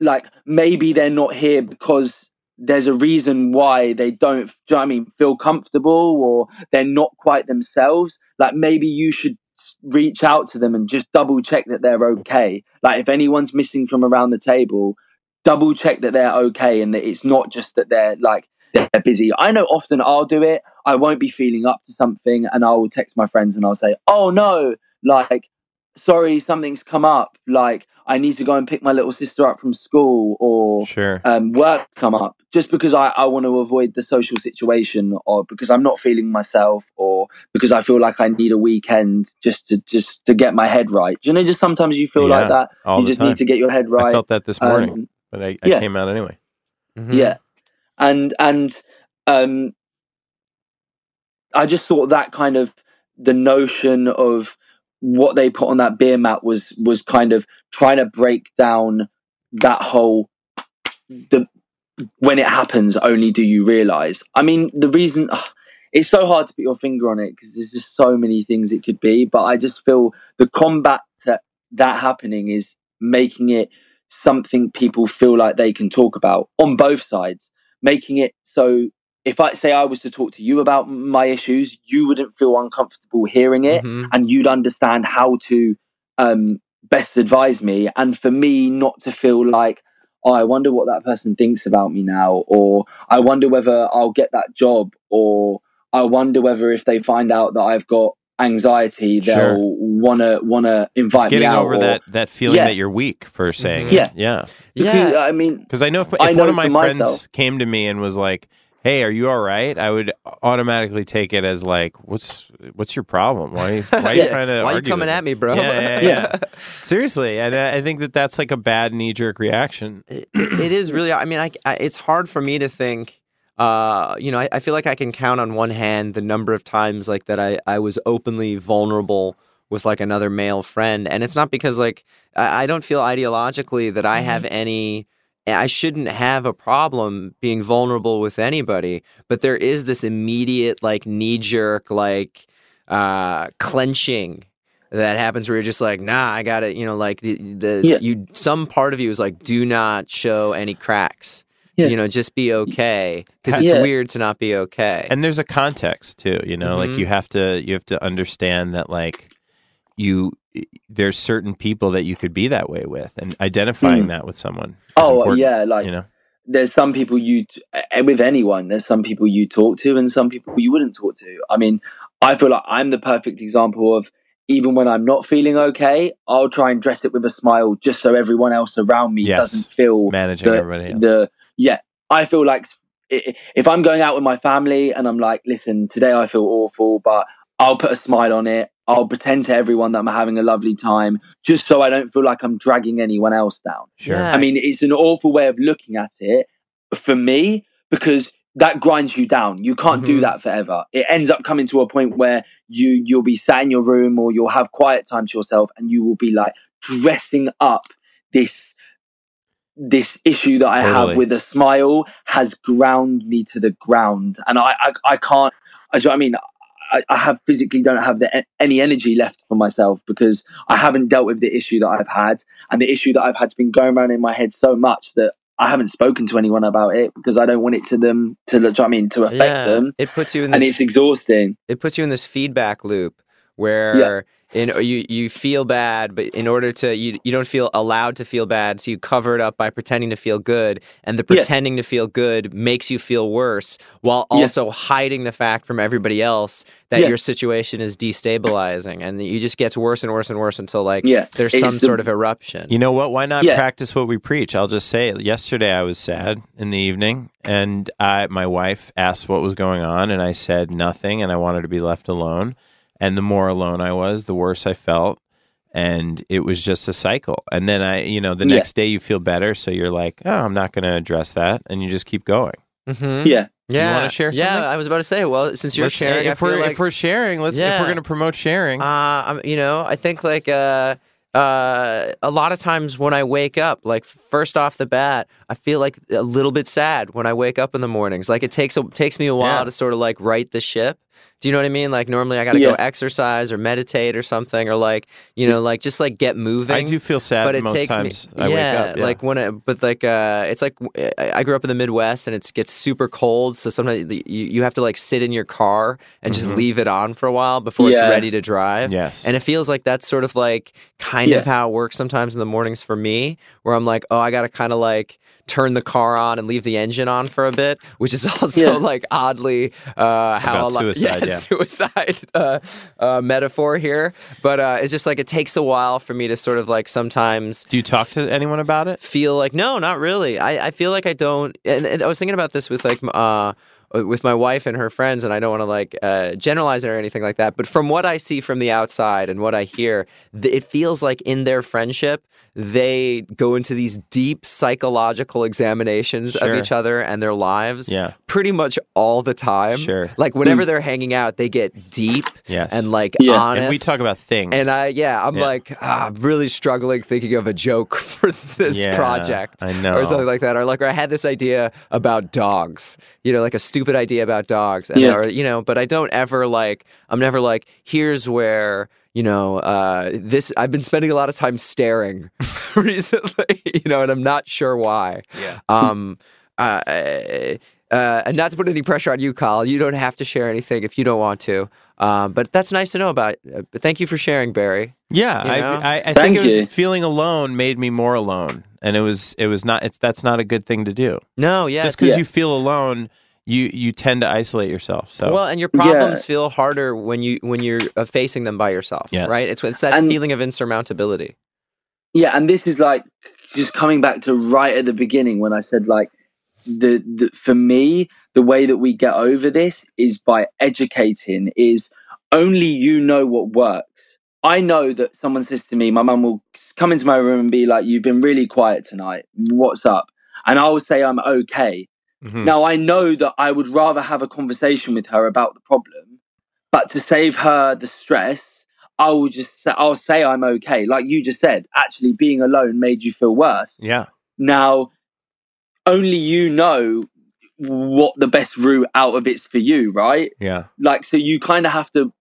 Like, maybe they're not here because there's a reason why they don't, do you know I mean, feel comfortable or they're not quite themselves. Like, maybe you should reach out to them and just double check that they're okay. Like, if anyone's missing from around the table, double check that they're okay and that it's not just that they're like, they're busy. I know often I'll do it. I won't be feeling up to something and I will text my friends and I'll say, oh no, like, sorry, something's come up. Like, I need to go and pick my little sister up from school or Sure. um, work come up just because I, I want to avoid the social situation or because I'm not feeling myself or because I feel like I need a weekend just to just to get my head right. Do you know, just sometimes you feel Yeah, like that. you just time. need to get your head right. I felt that this morning, Um, but I, I yeah. came out anyway. Mhm. yeah and and um i just thought that kind of the notion of what they put on that beer mat was was kind of trying to break down that whole the when it happens only do you realize. I mean the reason ugh, it's so hard to put your finger on it because there's just so many things it could be but i just feel the combat to that happening is making it something people feel like they can talk about on both sides making it so if i say i was to talk to you about my issues you wouldn't feel uncomfortable hearing it Mhm. and you'd understand how to um, best advise me and for me not to feel like oh i wonder what that person thinks about me now or i wonder whether i'll get that job or i wonder whether if they find out that i've got anxiety they'll Sure. wanna wanna invite It's getting me out over or- that that feeling Yeah. that you're weak for saying Mhm. it. Yeah. Yeah. because, Yeah. i mean Because I know if, if I know one of my friends myself- came to me and was like, "Hey, are you all right?" I would automatically take it as like, "What's what's your problem? Why (laughs) why are you Yeah. trying to Why are you coming at me, bro? Yeah, yeah, yeah. Yeah. Seriously, and I I think that that's like a bad knee jerk reaction. it, it is really i mean I, I it's hard for me to think uh you know I, I feel like i can count on one hand the number of times like that i i was openly vulnerable with like another male friend and it's not because like i, I don't feel ideologically that i have any I shouldn't have a problem being vulnerable with anybody, but there is this immediate like knee jerk like uh clenching that happens where you're just like, nah, I got it. You know, like the, the Yeah. you some part of you is like, do not show any cracks. Yeah. You know, just be okay because it's Yeah. weird to not be okay. And there's a context too, you know, like Mhm. you have to you have to understand that like you there's certain people that you could be that way with and identifying Mm. that with someone. is oh important, yeah like you know. there's some people you with anyone there's some people you talk to and some people you wouldn't talk to i mean i feel like i'm the perfect example of even when i'm not feeling okay i'll try and dress it with a smile just so everyone else around me Yes. doesn't feel Managing the, everybody else. the yeah i feel like if i'm going out with my family and i'm like listen today i feel awful but i'll put a smile on it i'll pretend to everyone that i'm having a lovely time just so i don't feel like i'm dragging anyone else down Sure. Yeah. I mean, it's an awful way of looking at it for me because that grinds you down. You can't do Mhm. that forever. It ends up coming to a point where you you'll be sat in your room or you'll have quiet time to yourself and you will be like dressing up this this issue that I Totally. have with a smile has ground me to the ground and I I, I can't I, do you know what I mean I, I have physically don't have the, any energy left for myself because I haven't dealt with the issue that I've had and the issue that I've had's been going around in my head so much that I haven't spoken to anyone about it because I don't want it to them to do you know what I mean to affect yeah, them it puts you in and this it's exhausting. it puts you in this feedback loop where in, you you feel bad, but in order to you you don't feel allowed to feel bad, so you cover it up by pretending to feel good, and the Yeah. pretending to feel good makes you feel worse, while Yeah. also hiding the fact from everybody else that Yeah. your situation is destabilizing, and you just gets worse and worse and worse until like Yeah, there's it's some the- sort of eruption. You know what? Why not Yeah. practice what we preach? I'll just say. Yesterday I was sad in the evening and I my wife asked what was going on and I said nothing and I wanted to be left alone. And the more alone I was, the worse I felt. And it was just a cycle. And then I, you know, the Yeah. next day you feel better, so you're like, "Oh, I'm not going to address that." And you just keep going. Mhm. Yeah, yeah, You wanna share Yeah. I was about to say. Well, since you're Let's- sharing, I if feel we're like if we're sharing, let's yeah. if we're going to promote sharing. Uh, I'm, you know, I think like uh, uh, a lot of times when I wake up, like first off the bat, I feel like a little bit sad when I wake up in the mornings. Like it takes a, takes me a while Yeah. to sort of like right the ship. Do you know what I mean? Like normally I got to go exercise or meditate or something or like, you know, like just like get moving. I do feel sad but it most takes times me I yeah, wake up. Yeah. like when it but like uh it's like I I grew up in the Midwest and it gets super cold so sometimes you, you have to like sit in your car and just leave it on for a while before it's ready to drive. Mm-hmm. Yes. And it feels like that's sort of like kind of how it works sometimes in the mornings for me, where I'm like, oh, I got to kind of like turn the car on and leave the engine on for a bit, which is (laughs) also Yeah. like oddly uh, how About a lot, suicide, (laughs) yeah. suicide uh, uh, metaphor here. But uh, it's just like it takes a while for me to sort of like sometimes do you talk to anyone about it? feel like no, not really. I, I feel like I don't. And, and I was thinking about this with like uh with my wife and her friends, and I don't want to like uh, generalize it or anything like that. But from what I see from the outside and what I hear, th- it feels like in their friendship. They go into these deep psychological examinations Sure. of each other and their lives Yeah. pretty much all the time. Sure. Like whenever they're hanging out, they get deep Yes. and like Yeah. honest. And we talk about things. And I, yeah, I'm Yeah. like, ah, I'm really struggling thinking of a joke (laughs) for this Yeah, project. I know. Or something like that. Or like, or I had this idea about dogs, you know, like a stupid idea about dogs. And, Yeah. or, you know, but I don't ever like, I'm never like, here's where, you know, uh, this, I've been spending a lot of time staring (laughs) recently, you know, and I'm not sure why. Yeah. Um, uh, uh, and not to put any pressure on you, Kyle. You don't have to share anything if you don't want to. Um, but that's nice to know about. Uh, but thank you for sharing, Barry. Yeah, You I, know? I, I think it was you. feeling alone made me more alone, and it was it was not. It's that's not a good thing to do. No, yeah, Just because Yeah. you feel alone, you you tend to isolate yourself. So Well, and your Yeah. problems feel harder when you when you're uh, facing them by yourself. Yes. Right. It's it's that And- feeling of insurmountability. yeah and this is like just coming back to right at the beginning when i said like the, the for me the way that we get over this is by educating is only you know what works i know that someone says to me my mum will come into my room and be like you've been really quiet tonight what's up and i will say i'm okay Mhm. now I know that I would rather have a conversation with her about the problem, but to save her the stress, I will just say, I'll say I'm okay. Like you just said, actually being alone made you feel worse. yeah, Now, only you know what the best route out of it's for you, right? yeah, Like so you kind of have to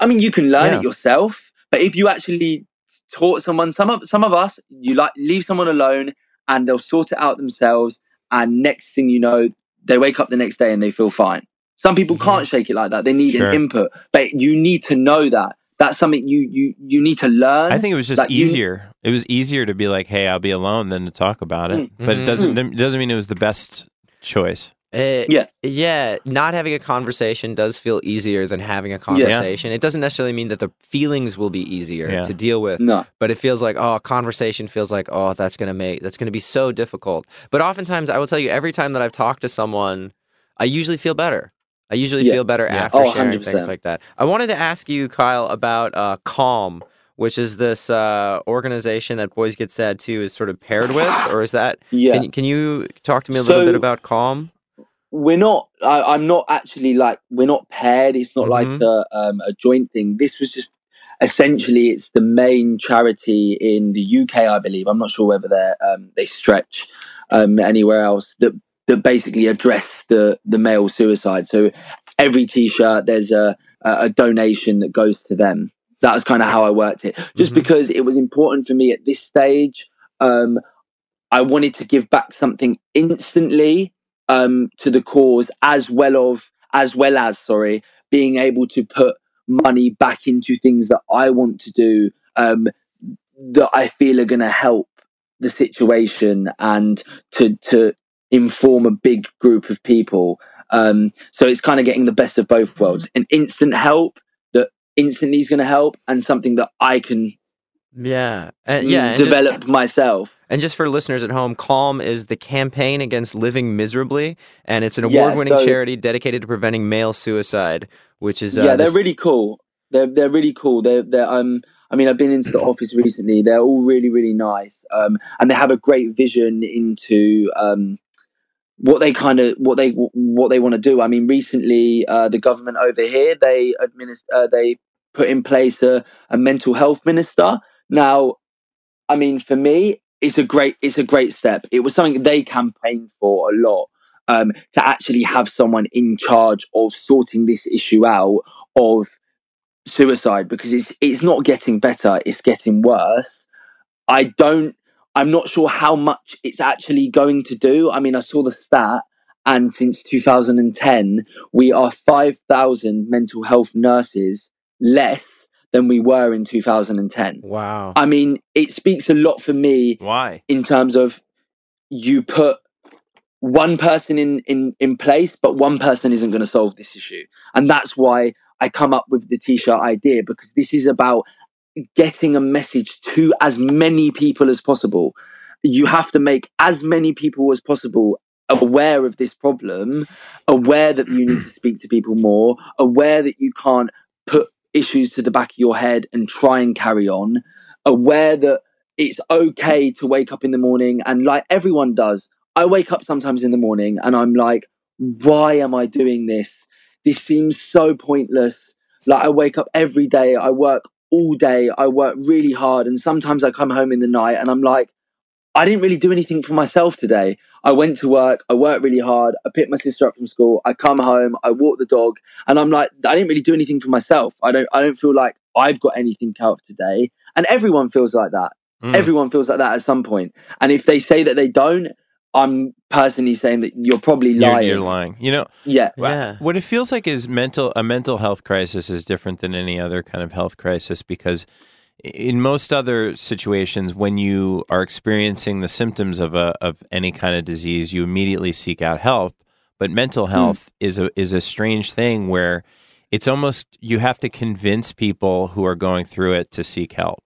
I mean you can learn Yeah. it yourself, but if you actually taught someone some of some of us you like leave someone alone and they'll sort it out themselves and next thing you know they wake up the next day and they feel fine. Some people Mhm. can't shake it like that. They need Sure. an input, but you need to know that. That's something you you you need to learn. I think it was just Like, you- easier. It was easier to be like, "Hey, I'll be alone," than to talk about it. Mm. But it Mhm. doesn't it doesn't mean it was the best choice. Yeah. yeah. Not having a conversation does feel easier than having a conversation. It doesn't necessarily mean that the feelings will be easier Yeah. to deal with. no. but it feels like oh conversation feels like oh that's gonna make that's gonna be so difficult but oftentimes i will tell you every time that i've talked to someone i usually feel better i usually Yeah. feel better Yeah. after Oh, sharing 100%. things like that i wanted to ask you kyle about uh, calm which is this uh, organization that boys get sad too is sort of paired with or is that Yeah. can, can you talk to me a little So- bit about calm we're not I, i'm not actually like we're not paired. It's not like Mhm. a, um, a joint thing. This was just essentially it's the main charity in the uk i believe. I'm not sure whether they're um, they stretch um, anywhere else that that basically address the the male suicide. So every t-shirt there's a a donation that goes to them. That was kind of how i worked it. Just Mhm. because it was important for me at this stage um, i wanted to give back something instantly um, to the cause as well of as well as sorry being able to put money back into things that I want to do um, that I feel are going to help the situation and to to inform a big group of people. Um, so it's kind of getting the best of both worlds: an instant help that instantly is going to help, and something that I can yeah and yeah and just- develop myself. And just for listeners at home, Calm is the campaign against living miserably, and it's an award-winning so- charity dedicated to preventing male suicide, which is uh, yeah, they're this- really cool. They're they're really cool. They're they're um. I mean, I've been into the (clears throat) office recently. They're all really really nice. Um, and they have a great vision into um what they kind of what they what they want to do. I mean, recently uh, the government over here they administer uh, they put in place a, a mental health minister. Now, I mean, for me, it's a great it's a great step. It was something they campaigned for a lot. um, to actually have someone in charge of sorting this issue out of suicide because it's it's not getting better it's getting worse i don't i'm not sure how much it's actually going to do i mean i saw the stat and since 2010 we are 5000 mental health nurses less than we were in 2010 Wow. i mean it speaks a lot for me Why? in terms of you put one person in in in place but one person isn't going to solve this issue and that's why i come up with the t-shirt idea because this is about getting a message to as many people as possible you have to make as many people as possible aware of this problem aware that you need to speak to people more aware that you can't put issues to the back of your head and try and carry on aware that it's okay to wake up in the morning and like everyone does i wake up sometimes in the morning and i'm like why am i doing this? This seems so pointless. Like i wake up every day i work all day i work really hard and sometimes i come home in the night and i'm like i didn't really do anything for myself today i went to work i worked really hard i picked my sister up from school i come home i walk the dog and i'm like i didn't really do anything for myself i don't i don't feel like i've got anything out of today and everyone feels like that Mm. everyone feels like that at some point. point and if they say that they don't i'm personally saying that you're probably You're, lying you're lying. You know, yeah Yeah. What it feels like is mental a mental health crisis is different than any other kind of health crisis because in most other situations when you are experiencing the symptoms of a of any kind of disease you immediately seek out help. But mental Hmm. health is a is a strange thing where it's almost you have to convince people who are going through it to seek help.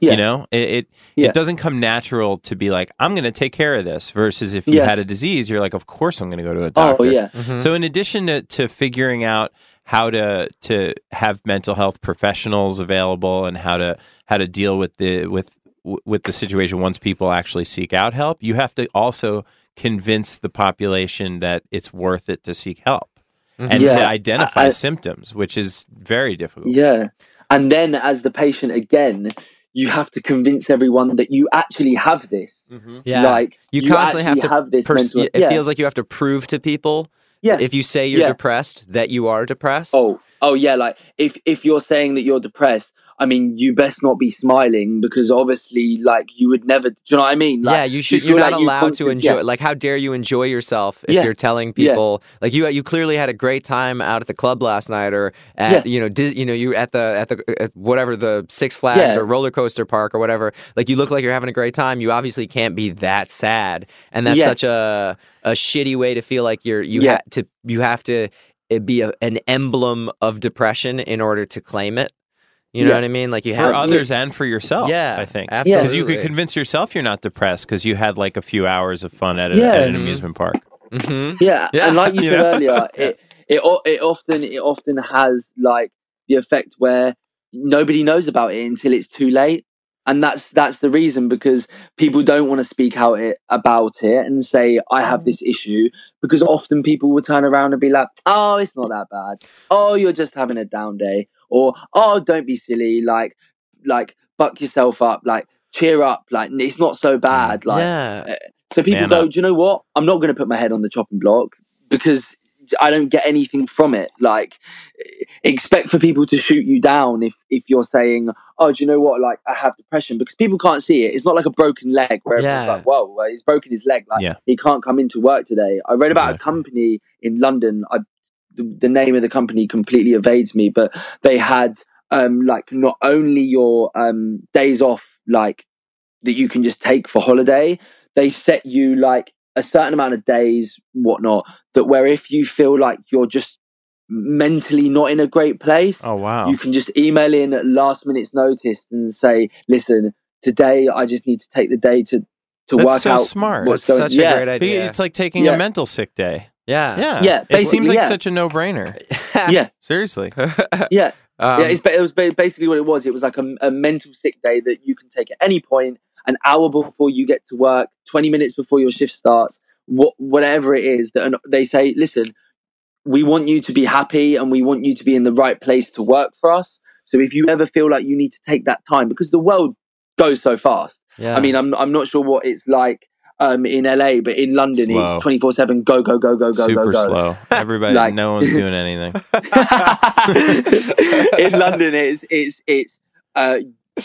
Yeah. you know? It it, Yeah. it doesn't come natural to be like i'm going to take care of this versus if you Yeah. had a disease you're like of course i'm going to go to a doctor. oh yeah so in addition to, to figuring out how to to have mental health professionals available and how to how to deal with the with with the situation once people actually seek out help, you have to also convince the population that it's worth it to seek help mm-hmm. and to identify I- I- symptoms, which is very difficult. Yeah. And then as the patient again, you have to convince everyone that you actually have this. Mm-hmm. Yeah. Like you constantly have to have this pers- mental it yeah. feels like you have to prove to people yeah. if you say you're Yeah. depressed that you are depressed. oh, oh yeah, like if if you're saying that you're depressed, I mean, you best not be smiling because obviously like you would never do you know what I mean? Like, yeah, you should. You are not like allowed to enjoy. yeah. Like, how dare you enjoy yourself if Yeah. you're telling Yeah. people like you? You clearly had a great time out at the club last night, or at Yeah. you know, Dis, you know, you at the at the at whatever the Six Flags Yeah. or roller coaster park or whatever. Like, you look like you're having a great time. You obviously can't be that sad, and that's Yeah. such a a shitty way to feel like you're you Yeah. have to you have to uh, be a, an emblem of depression in order to claim it. You know Yeah. what I mean? Like you have For have others and for yourself, Yeah, I think. absolutely. Because you could convince yourself you're not depressed because you had like a few hours of fun at, a, Yeah. at an Mhm. amusement park. Mhm. Yeah, Yeah, and like you you (laughs) said know? earlier, (laughs) it it it often it often has like the effect where nobody knows about it until it's too late, and that's that's the reason because people don't want to speak out it about it and say I have this issue because often people will turn around and be like, oh, it's not that bad. Oh, you're just having a down day, or oh, don't be silly, like like buck yourself up, like cheer up, like it's not so bad, mm, like. yeah. Eh, so people Man go, up. do you know what? I'm not going to put my head on the chopping block because I don't get anything from it. Like, eh, expect for people to shoot you down if if you're saying, oh, do you know what? Like, I have depression because people can't see it. It's not like a broken leg where everyone's like, whoa, he's broken his leg. Like, Yeah. he can't come into work today. I read about a company in London. I, the, the name of the company completely evades me, but they had um like not only your um days off like that you can just take for holiday they set you like a certain amount of days whatnot that where if you feel like you're just mentally not in a great place Oh, wow. you can just email in at last minute's notice and say listen today i just need to take the day to to That's work so out smart. what's That's going such a yeah. great But idea. It's like taking Yeah. a mental sick day. Yeah. Yeah. Yeah, It seems like yeah. such a no brainer. (laughs) yeah Seriously. (laughs) yeah Um, yeah, it's, it was basically what it was. It was like a, a mental sick day that you can take at any point, an hour before you get to work, 20 minutes before your shift starts, what, whatever it is. That they say, listen, we want you to be happy and we want you to be in the right place to work for us. So if you ever feel like you need to take that time, because the world goes so fast. yeah. I mean, I'm I'm not sure what it's like um, in LA, but in London Slow. it's twenty four seven. Go go go go go Super go go. slow. (laughs) Everybody, Like- no one's doing anything. (laughs) in London, it's it's it's uh,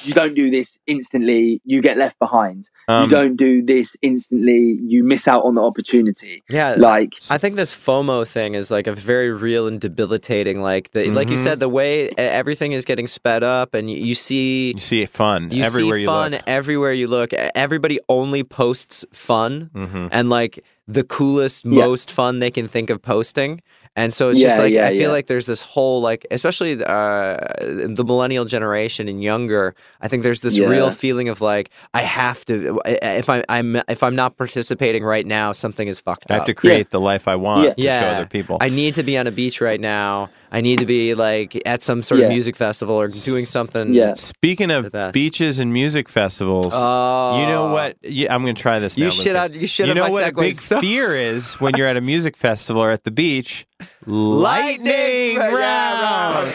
you don't do this instantly, you get left behind. Um, you don't do this instantly, you miss out on the opportunity. Yeah, Like I think this FOMO thing is like a very real and debilitating. Like the, like you Mhm. said, the way everything is getting sped up, and you, you see You see it fun you everywhere see you fun look. everywhere you look. Everybody only posts fun hmm and like the coolest, Yeah. most fun they can think of posting. And so it's just like yeah, I feel yeah. like there's this whole like, especially uh, the millennial generation and younger. I think there's this Yeah. real feeling of like I have to. If I, I'm if I'm not participating right now, something is fucked up. I up. have to create the life I want Yeah. to Yeah. show other people. I need to be on a beach right now. I need to be like at some sort of music festival or doing something. Yeah. Speaking of beaches and music festivals, Oh, you know oh. what? Yeah, I'm going to try this. You now, shit Lucas. on- you shit You know my what a big so- fear is when you're at a music festival or at the beach? (laughs) Lightning round.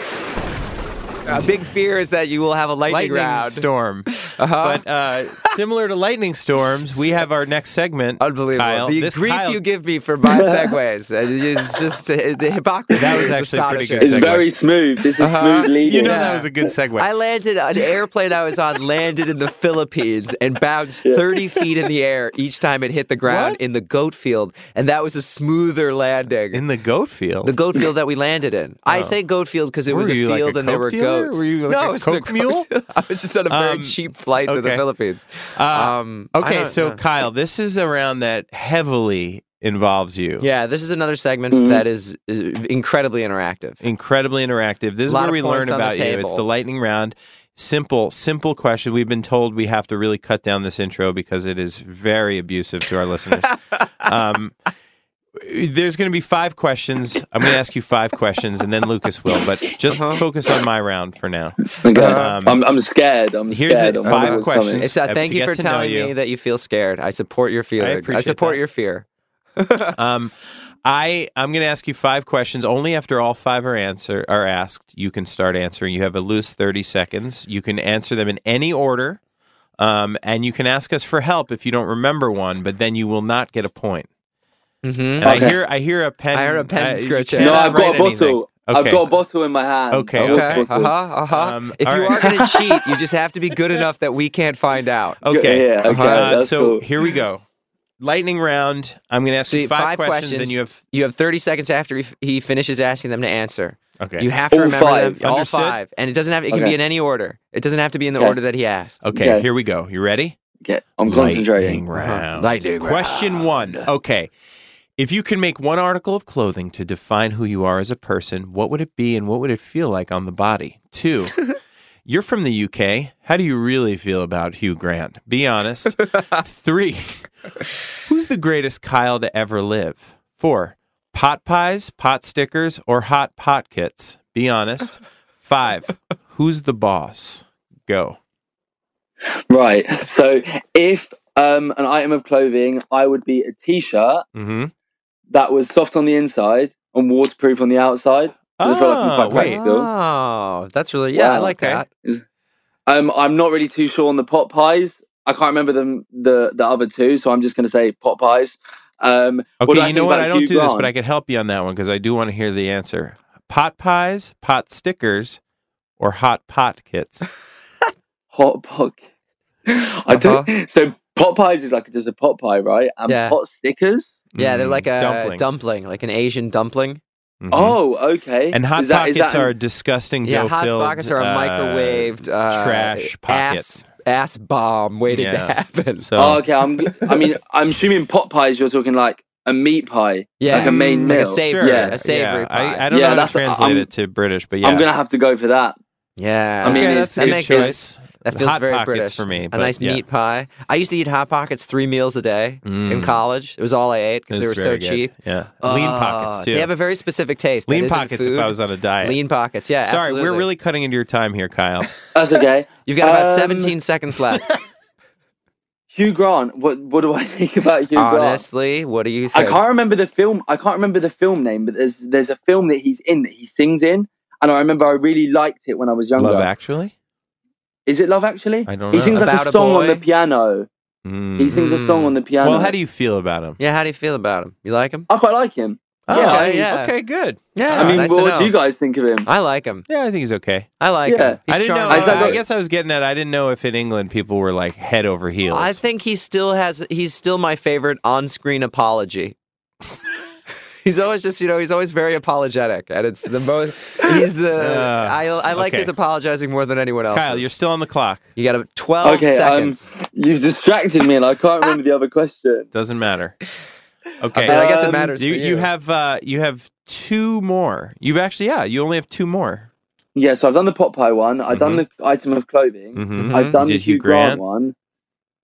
A big fear is that you will have a lightning, Lightning round. storm. Uh-huh. But uh, similar to lightning storms, we have our next segment. Unbelievable. Kyle. the This grief Kyle- you give me for my segues. (laughs) It's just uh, the hypocrisy. That was is actually pretty astonishing. good. it's segue. very smooth. This is Uh-huh. smooth leading. You know Yeah. that was a good segue. I landed an airplane I was on landed in the Philippines and bounced 30 feet in the air each time it hit the ground What? in the goat field, and that was a smoother landing. in the goat field. the goat field that we landed in. I say goat field because it Were was a you like a field and there coke were dealer? Goats. Were you like no, a it was in coke goat- mule? (laughs) I was just on a very Um, cheap flight to the. Philippines. Uh, Um, I okay, so yeah. Kyle, this is around that heavily involves you. Yeah, this is another segment Mhm. that is, is incredibly interactive. Incredibly interactive. This is Lot where we learn points on the about you. It's the lightning round. Simple, simple question. We've been told we have to really cut down this intro because it is very abusive to our listeners. (laughs) um, there's going to be five questions. I'm going to ask you five questions, and then Lucas will. But just Uh-huh. focus on my round for now. Okay. Um, I'm, I'm scared. I'm here's scared. it, five questions. coming. It's thank you for telling you. me that you feel scared. I support your feeling. I support that. your fear. (laughs) Um, I I'm going to ask you five questions. Only after all five are answer are asked, you can start answering. You have a loose 30 seconds. You can answer them in any order, um, and you can ask us for help if you don't remember one. But then you will not get a point. Mm-hmm. And I hear I hear a pen. I hear a pen uh, scratching. no, I've got a write anything. bottle. Okay. I've got a bottle in my hand. Okay, I've got a Okay. Uh huh. Uh huh. Um, if you right. are going (laughs) to cheat, you just have to be good enough that we can't find out. Okay. Yeah, okay, Uh, that's so cool. here we go. Lightning round. I'm going to ask So you you- five, five questions, questions. Then you have You have 30 seconds after he, he finishes asking them to answer. okay. You have to All remember five. them. All Understood? five. And it doesn't have. It can Okay. be in any order. It doesn't have to be in the Okay. order that he asked. okay. Okay. Here we go. You ready? Okay, I'm Lightning concentrating. round. Lightning Question one. Okay. If you can make one article of clothing to define who you are as a person, what would it be and what would it feel like on the body? Two, (laughs) you're from the UK. How do you really feel about Hugh Grant? Be honest. (laughs) Three, who's the greatest Kyle to ever live? Four, pot pies, pot stickers, or hot pot kits? Be honest. Five, who's the boss? Go. Right. So if um, an item of clothing, I would be a t-shirt Mm-hmm. That was soft on the inside and waterproof on the outside. I feel like quite wait. Oh, that's really yeah. I like okay. that. Um, I'm not really too sure on the pot pies. I can't remember them the the other two, so I'm just going to say pot pies. Um, Okay, you know what? I don't do this, but I can help you on that one because I do want to hear the answer. Pot pies, pot stickers, or hot pot kits? (laughs) hot pot. (laughs) I don't. So pot pies is like just a pot pie, right? And Yeah. pot stickers. Yeah, they're Mm, like a dumplings. dumpling, like an Asian dumpling. Mhm. Oh, okay. and hot Is that- is pockets that- are a disgusting Yeah, hot dough-filled, pockets are a uh, microwaved uh, trash pocket. ass ass bomb waiting to happen. So Oh, okay. I'm. I mean, I'm assuming pot pies. You're talking like a meat pie, Yeah, like a main like a meal. savory, Yeah. a savory yeah. pie. I, I don't Yeah, know how to that's- translate I'm- it to British, but yeah. I'm gonna have to go for that. yeah, I mean, okay, it's- that's a that good makes choice. Sense. That feels hot very pockets British for me. A nice yeah. meat pie. I used to eat hot pockets three meals a day in Mm. college. It was all I ate because they were so good. cheap. Yeah, lean Uh, pockets too. They have a very specific taste. lean pockets food. if I was on a diet. lean pockets. Yeah, Sorry, we're really cutting into your time here, Kyle. (laughs) That's okay. You've got about Um, 17 seconds left. (laughs) Hugh Grant. What What do I think about Hugh Grant? Honestly, what do you I think? can't remember the film. I can't remember the film name, but there's there's a film that he's in that he sings in, and I remember I really liked it when I was younger. Love Actually. Is it Love Actually? I don't He know. sings like About a a song on boy? the piano. He sings a song on the piano. Well, how do you feel about him? Yeah, how do you feel about him? You like him? I quite like him. Oh, Yeah, I mean- yeah. Okay, good. Yeah, ah, I mean, nice to what know. do you guys think of him? I like him. Yeah, I think he's okay. I like Yeah. him. He's I didn't know. charming. I I guess I was getting at. I didn't know if in England people were like head over heels. I think he still has. He's still my favorite on-screen apology. He's always just, you know, he's always very apologetic, and it's the most. He's the. (laughs) Uh, I, I like okay. his apologizing more than anyone else. Kyle, you're still on the clock. You got a twelve Okay, um, seconds. You've distracted me, and I can't remember the other question. (laughs) Doesn't matter. I, Okay. mean, I guess it Um, matters. you for you have uh you have two more. You've actually yeah. You only have two more. Yeah, so I've done the pot pie one. I've done the item of clothing. Mm-hmm. I've done You the did Hugh Hugh Grant, Grant. one.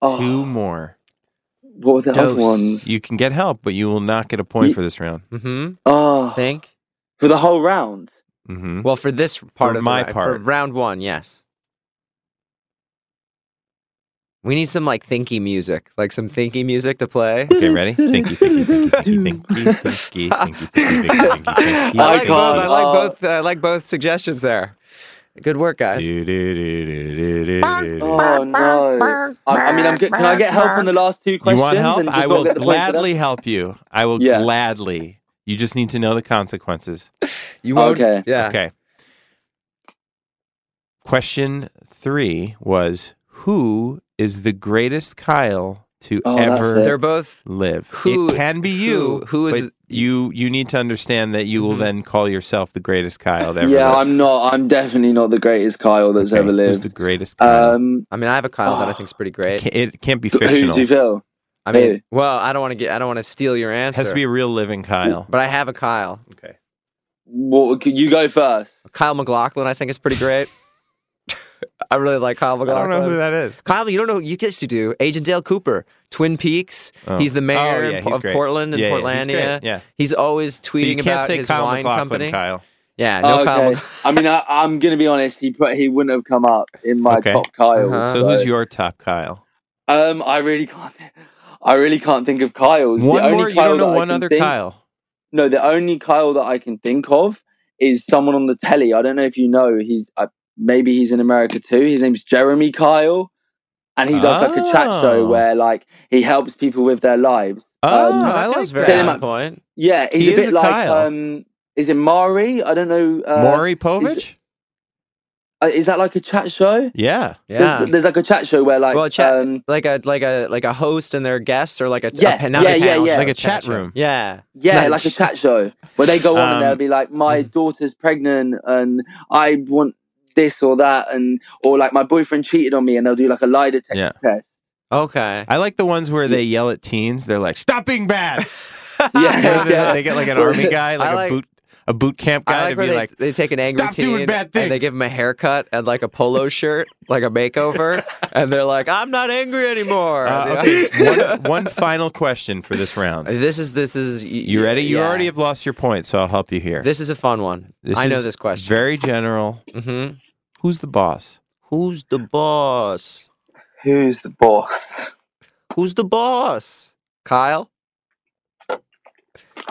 Oh, Two more. What were the other Dose. ones? You can get help, but you will not get a point Ye- for this round. Mm-hmm. Oh, Think. for the whole round. Mm-hmm. Well, for this part For of my round- part. for round one, yes. We need some like thinky music, like some thinky music to play. Okay, ready? Thinky, thinky, thinky, thinky, thinky, thinky, thinky, thinky, thinky, thinky, thinky. I I like both. I like Oh. both. I like both suggestions there. Good work, guys. Do, do, do, do, do, do, do. Oh no! I, I mean, I'm good. Can I get help on the last two questions? You questions? want help? I will get the point for them? gladly help you. I will Yeah. gladly. You just need to know the consequences. You won't. Okay. Yeah. Okay. Question three was Who is the greatest Kyle to Oh, ever. They're both. live? Who- it can be you. who- who is- you? You need to understand that you will Mhm. then call yourself the greatest Kyle to ever Yeah, live. I'm not. I'm definitely not the greatest Kyle that's Okay, ever Who's lived. the greatest Kyle? Um, I mean, I have a Kyle that I (sighs) think is pretty it, great. can't, it can't be fictional. who do you feel? I mean, Who? well, I don't want to get. I don't want to steal your answer. It answer. has to be a real living Kyle. but I have a Kyle. Okay. What, you go first. Kyle MacLachlan, I think is pretty great. (laughs) I really like Kyle I don't know who that is. Kyle, you don't know. who You guess you do. Agent Dale Cooper, Twin Peaks. Oh. He's the mayor Oh, yeah, of- he's of great. Portland and Yeah, yeah, he's Portlandia. Yeah. He's always So you tweeting can't about say his Kyle wine MacLachlan, company. Kyle. Yeah, no Kyle. okay. Mc- I mean, I, I'm going to be honest. He put, he wouldn't have come up in my Okay. top Kyle. Uh-huh. So who's your top Kyle? Um, I really can't. I really can't think of Kyle's. The One only more. You Kyle don't know one other think- Kyle. No, the only Kyle that I can think of is someone on the telly. I don't know if you know. He's uh, maybe he's in America too. His name's Jeremy Kyle, and he does like a chat Oh. show where like he helps people with their lives. Oh, Um, I like Feels very that. on point. yeah, he's He a is bit a like Kyle. um, is it Mari? I don't know. Uh, Maury Povich? uh, is that like a chat show? Yeah. Yeah. There's, there's like a chat show where like well, chat um, like a like a like a host and their guests, or like a Yeah, a, not yeah, a yeah, panel yeah. show, Like a chat show. room. Yeah, Yeah, Nice. like a chat show where they go on Um, and they'll be like, "My daughter's pregnant and I want this or that," and or like my boyfriend cheated on me, and they'll do like a lie detector Yeah. test. Okay. I like the ones where they yell at teens. They're like, "Stop being bad." (laughs) (laughs) Yeah, they, yeah. they get like an army (laughs) guy, like, like- a boot a boot camp guy like to be they, like, they take an angry "Stop doing teen bad and they give him a haircut and like a polo shirt, like a makeover, and they're like, "I'm not angry anymore." Uh, okay, one, one final question for this round. This is this is You ready? You yeah. already have lost your point, so I'll help you here. This is a fun one. This I know this question. Very general. hmm Who's the boss? Who's the boss? Who's the boss? Who's the boss? Kyle.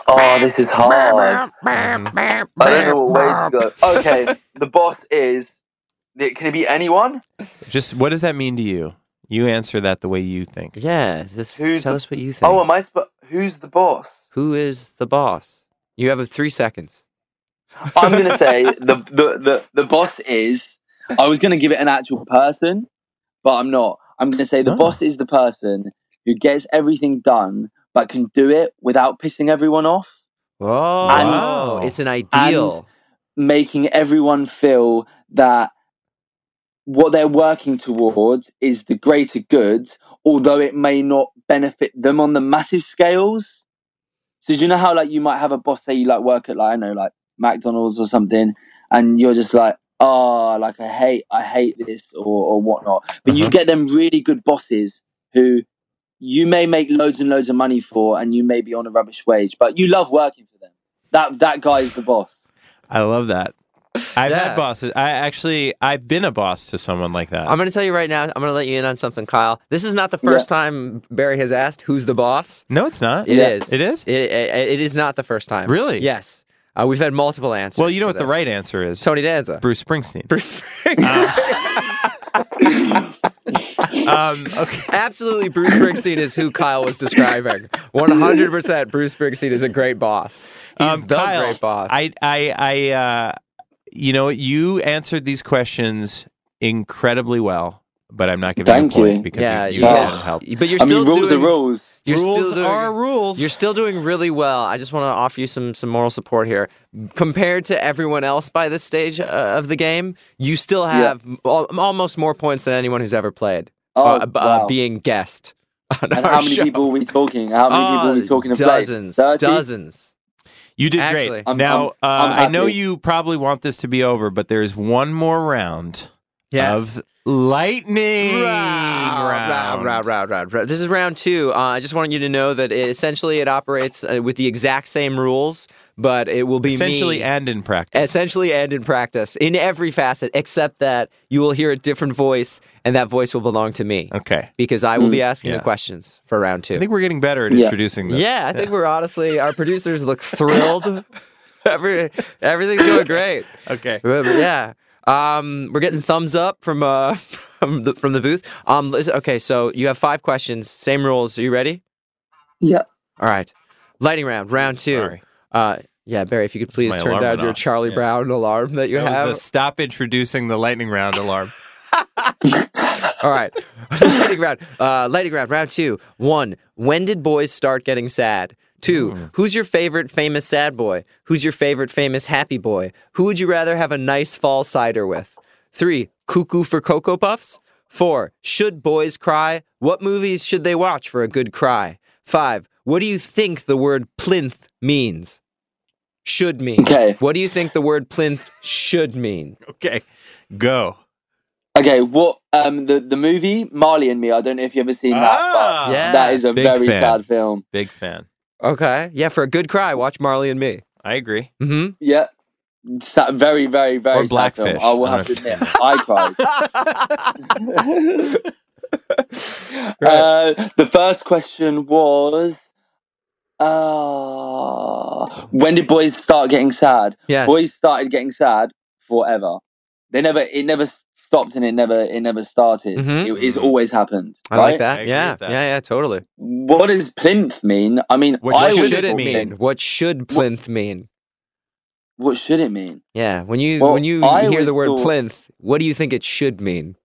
Oh, this is hard. I don't know what way to go. Okay, (laughs) the boss is. Can it be anyone? Just what does that mean to you? You answer that the way you think. Yeah. This, Who's tell the- us what you oh, think. Oh, am I? Sp- who's the boss? Who is the boss? You have a three seconds. I'm gonna say (laughs) the, the the the boss is. I was gonna give it an actual person, but I'm not. I'm gonna say the Oh. boss is the person who gets everything done, but can do it without pissing everyone off, Oh, And- it's an ideal. making everyone feel that what they're working towards is the greater good, although it may not benefit them on the massive scales. So do you know how like you might have a boss say you like work at like I know like McDonald's or something, and you're just like oh like I hate I hate this or or whatnot, but you Uh-huh. get them really good bosses who you may make loads and loads of money for, and you may be on a rubbish wage, but you love working for them. That that guy is the boss. I love that. I've Yeah. had bosses. I actually I've been a boss to someone like that. I'm going to tell you right now. I'm going to let you in on something, Kyle. This is not the first time Barry has asked who's the boss. no, it's not. It Yeah. is. It is? It, it, it is not the first time. Really? Yes. Uh, we've had multiple answers. well, you know what the right answer is. Tony Danza. Bruce Springsteen. Bruce Springsteen. (laughs) Um, okay. Absolutely, Bruce Springsteen is who Kyle was describing. One hundred percent, Bruce Springsteen is a great boss. He's Um, the Kyle, great boss. I, I, I, uh, you know, you answered these questions incredibly well, but I'm not giving Thank you a point you. because yeah, you, you yeah. didn't help. But you're I still mean, rules doing are rules. You're rules still doing, are rules. You're still doing really well. I just want to offer you some some moral support here. Compared to everyone else by this stage uh, of the game, you still have al- almost more points than anyone who's ever played. Oh, uh, b- uh, being guest. (laughs) On and our how many show. people are we talking? How many people are we Oh, talking to? Dozens, dozens. You did Actually, great. I'm- now, I'm- uh, I'm I know you probably want this to be over, but there's one more round Yes. of lightning round, round. round, round, round, round. This is round two. Uh, I just wanted you to know that it, essentially it operates uh, with the exact same rules, but it will be Essentially me. and in practice. Essentially and in practice, in every facet, except that you will hear a different voice, and that voice will belong to me Okay. because I will be asking Yeah. the questions for round two. I think we're getting better at Yeah. introducing this. yeah, I think we're (laughs) honestly our producers look thrilled. (laughs) Every everything's going great. Okay. But yeah. Um, we're getting thumbs up from uh (laughs) from the from the booth. Um, listen, okay, so you have five questions, same rules. Are you ready? Yeah. All right, lightning round, round two. Sorry. Uh, yeah, Barry, if you could please My turn alarm down went your off. Charlie Yeah. Brown alarm that you That have. was the stop introducing the lightning round alarm. (laughs) (laughs) All right, lightning round. Uh, lightning round, round two. One. When did boys start getting sad? Two. Hmm. Who's your favorite famous sad boy? Who's your favorite famous happy boy? Who would you rather have a nice fall cider with? Three. Cuckoo for Cocoa Puffs? Four. Should boys cry? What movies should they watch for a good cry? Five. What do you think the word plinth means? Should mean. Okay. What do you think the word plinth should mean? Okay. Go. Okay, what um the the movie Marley and Me? I don't know if you've ever seen that, Ah, but Yeah. that is a Big very fan. sad film. Big fan. Okay. Yeah, for a good cry, watch Marley and Me. I agree. Mm-hmm. Yeah, Sa- very very very Or sad Blackfish. film. I will I have to know admit, I cried. (laughs) (laughs) uh, the first question was, uh, when did boys start getting sad? Yes. Boys started getting sad forever. They never. It never stopped and it never. It never started. Mhm. It, it's always happened. I like that. I yeah. that. Yeah, yeah, totally. What does plinth mean? I mean, What I should it call mean? plinth- What should plinth mean? What should it mean? Yeah, when you Well, when you I hear the word thought- plinth, what do you think it should mean?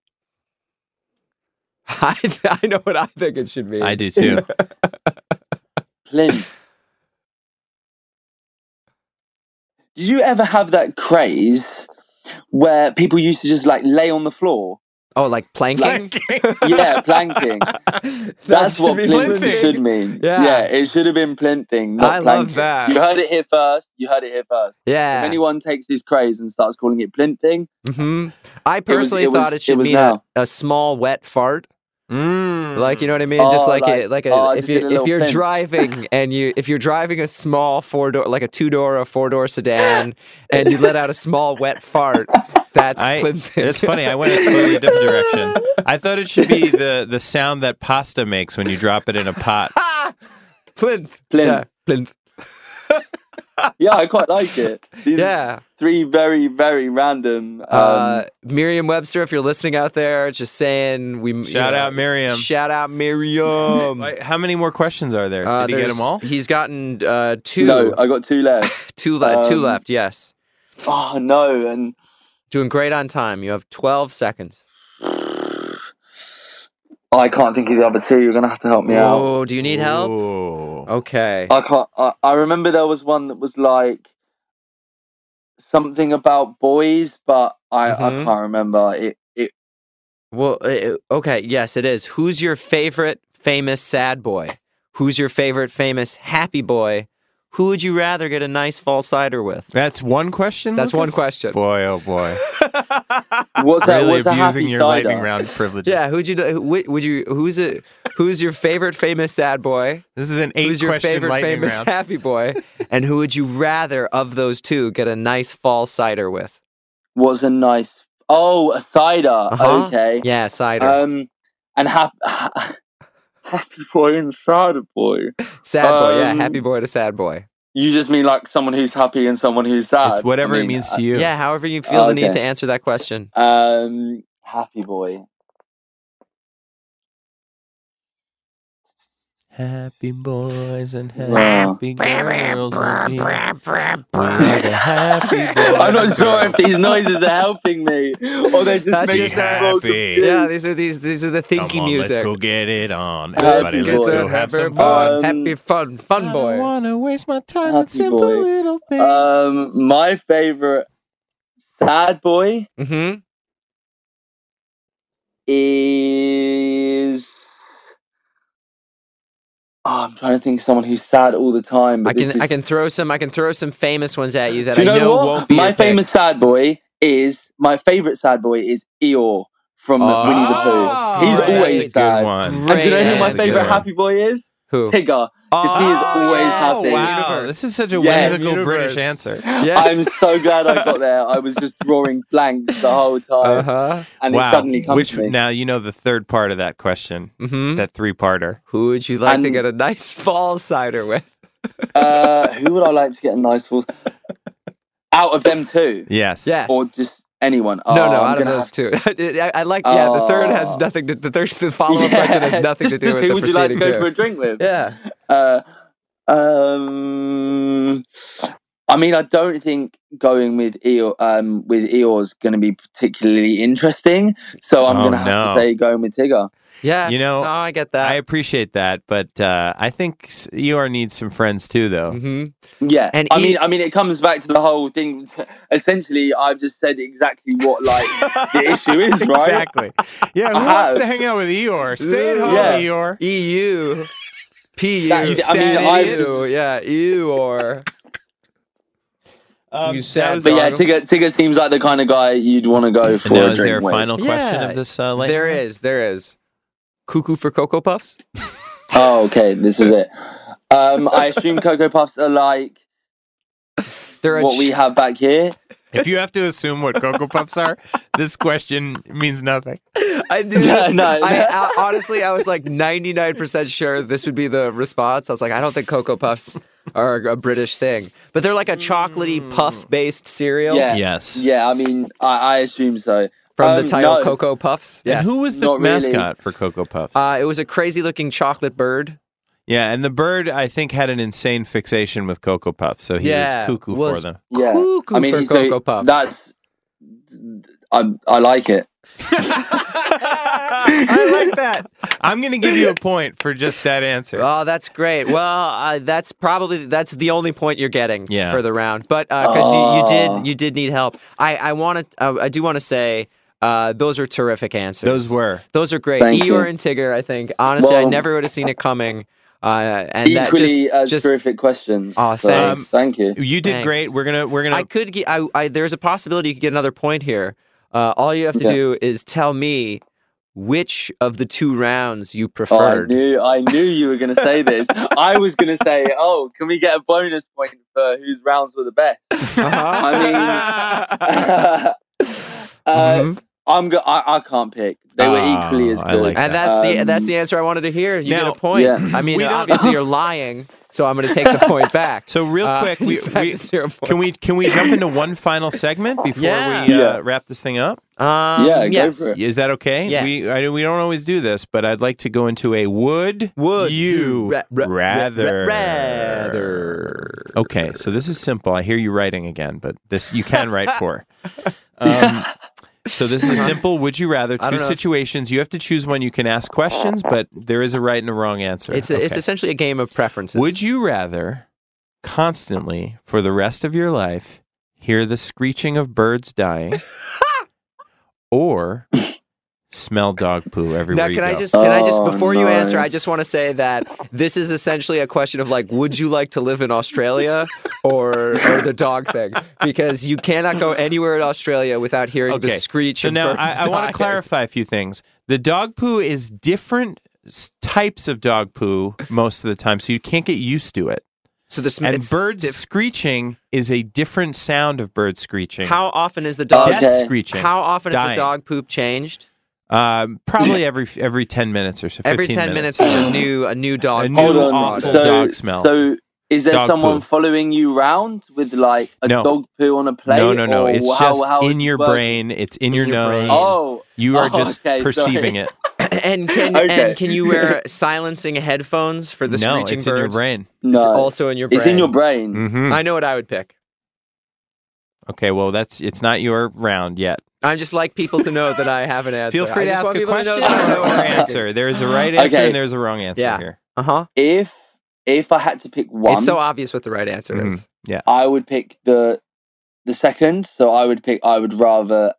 (laughs) I, I know what I think it should mean. I do too. (laughs) Plinth. Did you ever have that craze where people used to just like lay on the floor? Oh, like planking? (laughs) Yeah, planking. That That's what be plinthing plinthing. should mean. Yeah. it should have been plinthing. Not I love that. You heard it here first. You heard it here first. Yeah. If Yeah. anyone takes this craze and starts calling it plinthing, hmm I personally it was- thought it it should was mean a, a small wet fart. Mm. Like you know what I mean? Oh, just like a, like, like a oh, if you if you're fin. driving (laughs) and you if you're driving a small four door like a two door or four door sedan (laughs) and you let out a small wet fart, that's I, it's funny. I went a totally different (laughs) direction. I thought it should be the the sound that pasta makes when you drop it in a pot. plinth. Plinth. Yeah, plinth. Yeah, I quite like it. These Yeah. three very very random. Um, Uh, Merriam Webster, if you're listening out there, just saying we you Shout know, out Merriam. Shout out Merriam. Wait, How many more questions are there? Uh, Did he get them all? He's gotten uh, two, no, I got two left. (laughs) two, le- two um, left. Yes, Oh no, and doing great on time. You have 12 seconds. I can't think of the other two. You're gonna have to help me out. Oh, do you need help? Ooh. Okay. I can't. I, I remember there was one that was like something about boys, but I, Mhm. I can't remember it. It Well, uh, okay. Yes, it is. Who's your favorite famous sad boy? Who's your favorite famous happy boy? Who would you rather get a nice fall cider with? That's one question. That's one question. Boy, oh boy! (laughs) what's that? really what's abusing your cider? lightning round privileges. Yeah, who'd you who- would would you who's it who's your favorite famous sad boy? This is an eight who's your question favorite lightning famous round. (laughs) happy boy? and who would you rather of those two get a nice fall cider with? What's a nice? Oh, a cider. Uh-huh. Okay. Yeah, cider. Um, and happy (laughs) happy boy and cider boy. sad boy, yeah, um, happy boy to sad boy. You just mean like someone who's happy and someone who's sad. It's whatever I it means to you. Yeah, however you feel the need to answer that question. Um, happy boy. Happy boys and happy girls will be. We're the happy (laughs) boys. I'm not and sure girls. if these noises are helping me or they're just That's making just me a- feel Happy. confused. Yeah, these are these these are the Come thinky on, music. Let's go get it on. Happy Everybody, boy. let's Get go to have some happy fun. Um, Happy fun, fun boy. I don't want to waste my time Happy with simple boy. little things. Um, my favorite sad boy Mm-hmm. is. Oh, I'm trying to think of someone who's sad all the time. But I can is- I can throw some I can throw some famous ones at you that Do you I know, know what? won't be my your pick. famous sad boy is my favorite sad boy is Eeyore from Oh, Winnie the Pooh. He's always sad. one. And do you know who my favorite happy boy is? Who? Tigger. Because he is always Oh, happy. Wow, this is such a Yeah. whimsical Universe. British answer. Yeah. (laughs) I'm so glad I got there. I was just drawing blanks the whole time, Uh-huh. and wow. it suddenly comes Which to me. now you know the third part of that question, Mm-hmm. that three-parter. Who would you like to get a nice fall cider with? (laughs) Uh, who would I like to get a nice fall? (laughs) out of them two, Yes. Yes. or just anyone? no, Oh, no, I'm out of those two. (laughs) I, I like. Yeah, the third has Oh. nothing to. The third, the follow-up have- question has nothing to do (laughs) with who would you like to go two. for a drink with? Yeah. Uh, um, I mean, I don't think going with Eeyore, um, with Eeyore's going to be particularly interesting. So I'm Oh, going to have no. to say going with Tigger. Yeah. You know, no, I get that. I appreciate that, but uh, I think s- ER needs some friends too, though. hmm Yeah, And I E- mean, I mean, it comes back to the whole thing. (laughs) Essentially, I've just said exactly what like the (laughs) issue is, right? Exactly. Yeah, who wants to hang out with Eeyore? Stay at home, Yeah. Eeyore. EU. PU. That- you I mean, sad I- Yeah, EU or. Um, You that sad was- But yeah, Dog. Tigger, Tigger seems like the kind of guy you'd want to go for now, a is there a drink with. final question Yeah, of this? Uh, lightning There round? is, there is. Cuckoo for Cocoa Puffs? (laughs) Oh, okay, this is it. Um, I assume (laughs) Cocoa Puffs are like They're a what we have back here. If you have to assume what Cocoa Puffs are, (laughs) this question means nothing. I knew No, this. no, I, no. I- honestly, I was like 99% sure this would be the response. I was like, I don't think Cocoa Puffs are a British thing. But they're like a chocolatey puff based cereal Yeah. Yes. Yeah, I mean, I, I assume so. from the Um, title no. Cocoa Puffs. And who was the Not really. mascot for Cocoa Puffs? Uh, it was a crazy looking chocolate bird. yeah, and the bird I think had an insane fixation with Cocoa Puffs, so he Yeah, was cuckoo was- for them. Yeah, Cuckoo I mean, for so Cocoa Puffs. That's I I like it. I like that. I'm going to give you a point for just that answer. Oh, that's great. Well, uh, that's probably that's the only point you're getting Yeah. for the round. But because you, you did you did need help, I I want to uh, I do want to say uh, those are terrific answers. Those were. those are great. Thank Eeyore you. and Tigger. I think honestly, I never would have seen it coming. Uh, and that Equally just as just terrific questions. Aw, So, thanks. thank you. You did Thanks. great. We're gonna we're gonna I could get. I, I there's a possibility you could get another point here. Uh, all you have to Okay. do is tell me which of the two rounds you Oh, I knew I knew you were going to say this. (laughs) I was going to say, "Oh, can we get a bonus point for whose rounds were the best?" Uh-huh. (laughs) (laughs) uh, Mhm. I'm go- I, I can't pick. They were Oh, equally as good. like And that's the Um, that's the answer I wanted to hear. You now- get a point. Yeah. I mean, We obviously you're lying, so I'm going to take the point (laughs) back. So real Uh, quick, (laughs) we, we to zero point. can we can we jump into one final (laughs) segment before Yeah. we uh, Yeah. wrap this thing up? Um, Yeah, yes. for it. Is that okay? Yes. We I, we don't always do this, but I'd like to go into a would Would you ra- ra- ra- rather rather? Okay, so this is simple. I hear you writing again, but this you can write for. Um, so this is (laughs) simple. Would you rather? Two don't if- situations. You have to choose one. You can ask questions, but there is a right and a wrong answer. It's a, it's essentially a game of preferences. Would you rather constantly, for the rest of your life, hear the screeching of birds dying, (laughs) or smell dog poo everywhere Now, you can I just can I just Oh, before you answer. I just want to say that this is essentially a question of like, would you like to live in Australia or or the dog thing? Because you cannot go anywhere in Australia without hearing the screech. So of now I, I want to clarify a few things. The dog poo is different types of dog poo most of the time, so you can't get used to it. So the sm- And it's birds diff- screeching is a different sound of birds screeching. How often is the dog? Okay. Death screeching. How often is Dying. the dog poop changed? Um, probably every every ten minutes or so. Every ten minutes, there's a new a new dog. A new Hold on. awful so, dog smell. So, is there Dog someone poo. following you round with like a No. dog poo on a plate? no, no, no. or It's how- just how is in your working? brain. It's in, In your, your brain. nose. Oh, You are Oh, just okay, sorry. perceiving it. (laughs) And can (laughs) Okay. and can you wear (laughs) silencing headphones for the no, screeching it's in your brain. No, It's also in your brain. it's in your brain. hmm I know what I would pick. Okay, well, that's it's not your round yet. I just like people to know that I have an answer. Feel free I to ask want a people to question know I know or what I'm answer. There is a right answer Okay. and there's a wrong answer Yeah. here. Uh huh. If if I had to pick one, It's so obvious what the right answer Mhm. is. Yeah, I would pick the the second. So I would pick. I would rather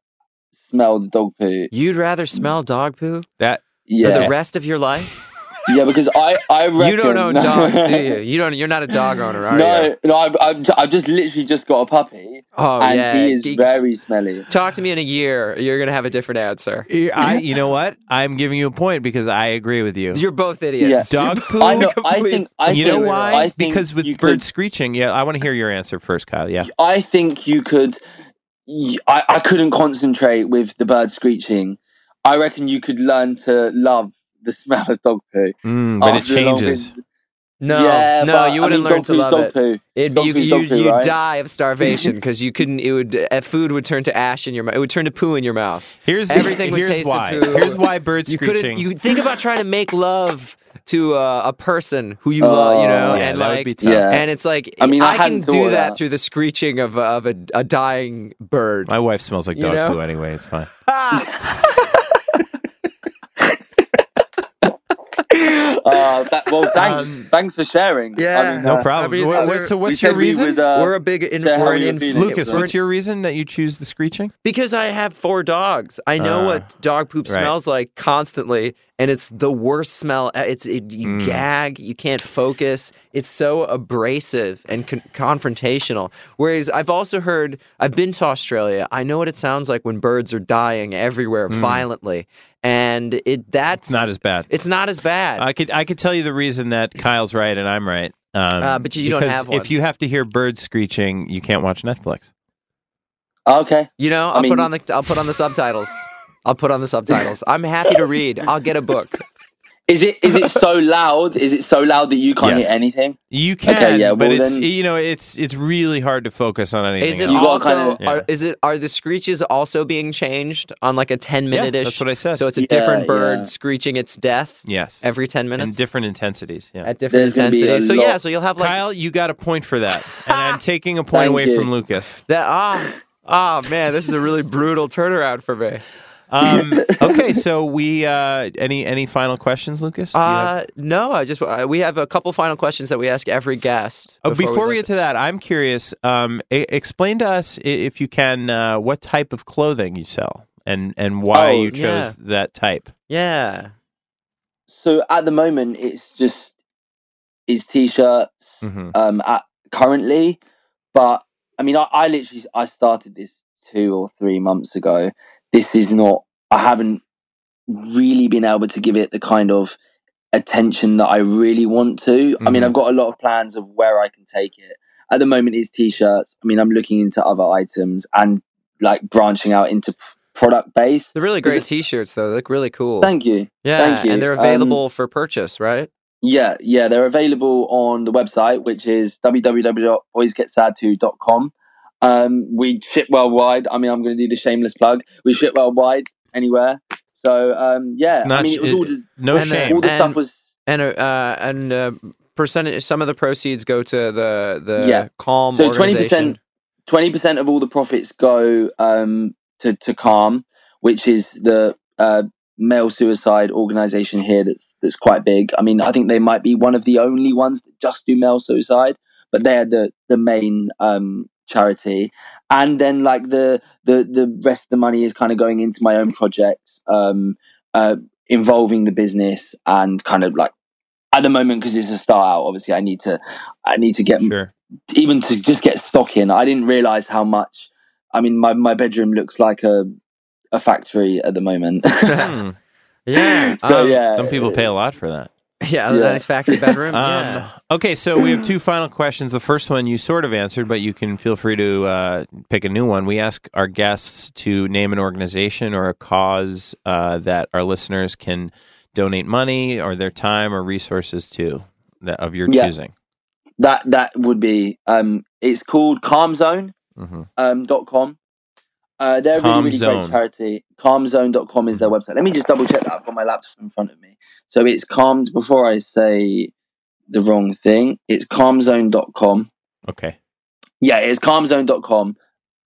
smell the dog poo. You'd rather smell dog poo That Yeah, for the rest of your life? Yeah, because I I reckon, You don't own (laughs) dogs, do you? You don't. You're not a dog owner, are no, you? no, I've, I've I've just literally just got a puppy, Oh and yeah. he is Geeks. very smelly. Talk to me in a year. You're gonna have a different answer. I, you know what? I'm giving you a point because I agree with you. You're both idiots. Dog poo. (laughs) I know. I complete- think. I you know why? I because with you birds could- screeching. Yeah, I want to hear your answer first, Kyle. Yeah. I think you could. I, I couldn't concentrate with the bird screeching. I reckon you could learn to love the smell (laughs) of dog poo. Mm, but it after a long changes. No, yeah, no, but, you wouldn't mean, learn to love dog it. Poo. It'd Dog you poo's you dog poo, you right? die of starvation because you couldn't. It would uh, food would turn to ash in your mouth. It would turn to poo in your mouth. Here's Everything would here's taste of poo. Here's why birds You screeching. You think about trying to make love to uh, a person who you love. You know, Oh, yeah, and that like would be tough. Yeah. And it's like I mean, I can do that that. through the screeching of of a, a dying bird. My wife smells like You dog know? poo anyway. It's fine. (laughs) (laughs) (laughs) Uh, that, well, thanks. Um, thanks for sharing. yeah. I mean, No uh, problem. I mean, What- is what- so we what's your said we reason, would, uh, we're a big in, we're an you're inf- Lucas? What's your reason that you choose the screeching? Because I have four dogs. I know Uh, what dog poop right. smells like constantly, and it's the worst smell. It's it, you Mm. gag, you can't focus. It's so abrasive and con- confrontational. Whereas I've also heard, I've been to Australia. I know what it sounds like when birds are dying everywhere violently, and it that's. It's not as bad. it's not as bad. I could I could tell you the reason that Kyle's right and I'm right. Um, Uh, but you don't have one. If you have to hear birds screeching, you can't watch Netflix. Okay. you know, I I'll put on the I'll put on the subtitles. I'll put on the subtitles. I'm happy to read. I'll get a book. Is it is it so loud? Is it so loud that you can't Yes. hear anything? You can, Okay, yeah, but it's then- you know it's it's really hard to focus on anything. Is it You else. also kinda- are, is it are the screeches also being changed on like a ten minute ish? Yeah, that's what I said. So it's a Yeah, different bird yeah. screeching its death yes, every ten and minutes different intensities. Yeah. at different There's gonna be a intensities. So yeah, so you'll have like Kyle, you got a point for that, (laughs) and I'm taking a point Thank away you. from Lucas. that. Ah, oh man, this is a really brutal turnaround for me. Um, (laughs) okay, so we uh, any any final questions, Lucas? Do you have- Uh, no, I just uh, we have a couple final questions that we ask every guest. Oh, before, we let get to that, I'm curious. Um, e- explain to us, i- if you can, uh, what type of clothing you sell and and why Oh, you chose that type. yeah, So at the moment, it's just it's t-shirts. hmm Um, at currently, but I mean, I, I literally I started this two or three months ago. This is not. I haven't really been able to give it the kind of attention that I really want to. I mean, Mhm. I've got a lot of plans of where I can take it. At the moment, it's t-shirts. I mean, I'm looking into other items and like branching out into product base. they're really great T-shirts though. They look really cool. Thank you. yeah, thank you. and they're Um, available for purchase, right? Yeah, yeah, they're available on the website, which is www.boysgetsad2.com. Um, we ship worldwide. I mean, I'm going to do the shameless plug. We ship worldwide anywhere. So, um, yeah, not I mean, it was it- all, des- No And, uh, shame. all the And- stuff was And uh, uh, and uh, percentage. Some of the proceeds go to the the Yeah. Calm so twenty percent, Twenty percent of all the profits go um, to to Calm, which is the uh, male suicide organization here. That's that's quite big. I mean, I think they might be one of the only ones that just do male suicide, but they're the the main um, charity. And then like the the the rest of the money is kind of going into my own projects, um, uh, involving the business and kind of like at the moment because it's a start out. Obviously, I need to I need to get Sure. even to just get stock in. I didn't realize how much. I mean, my my bedroom looks like a a factory at the moment. (laughs) Hmm. Yeah. so um, yeah, Some people pay a lot for that. Yeah, a Yeah. nice factory bedroom. (laughs) Um, yeah. Okay, so we have two final questions. The first one you sort of answered, but you can feel free to uh, pick a new one. We ask our guests to name an organization or a cause uh, that our listeners can donate money or their time or resources to that of your Yeah. choosing. that that would be. Um, it's called CalmZone hmm um, dot com. Uh, they're a really, really Zone. great charity. Calmzone.com is their website. Let me just double check that. I've got my laptop in front of me. So it's calmed, before I say the wrong thing, it's calmzone.com. Okay. Yeah, it's calmzone.com.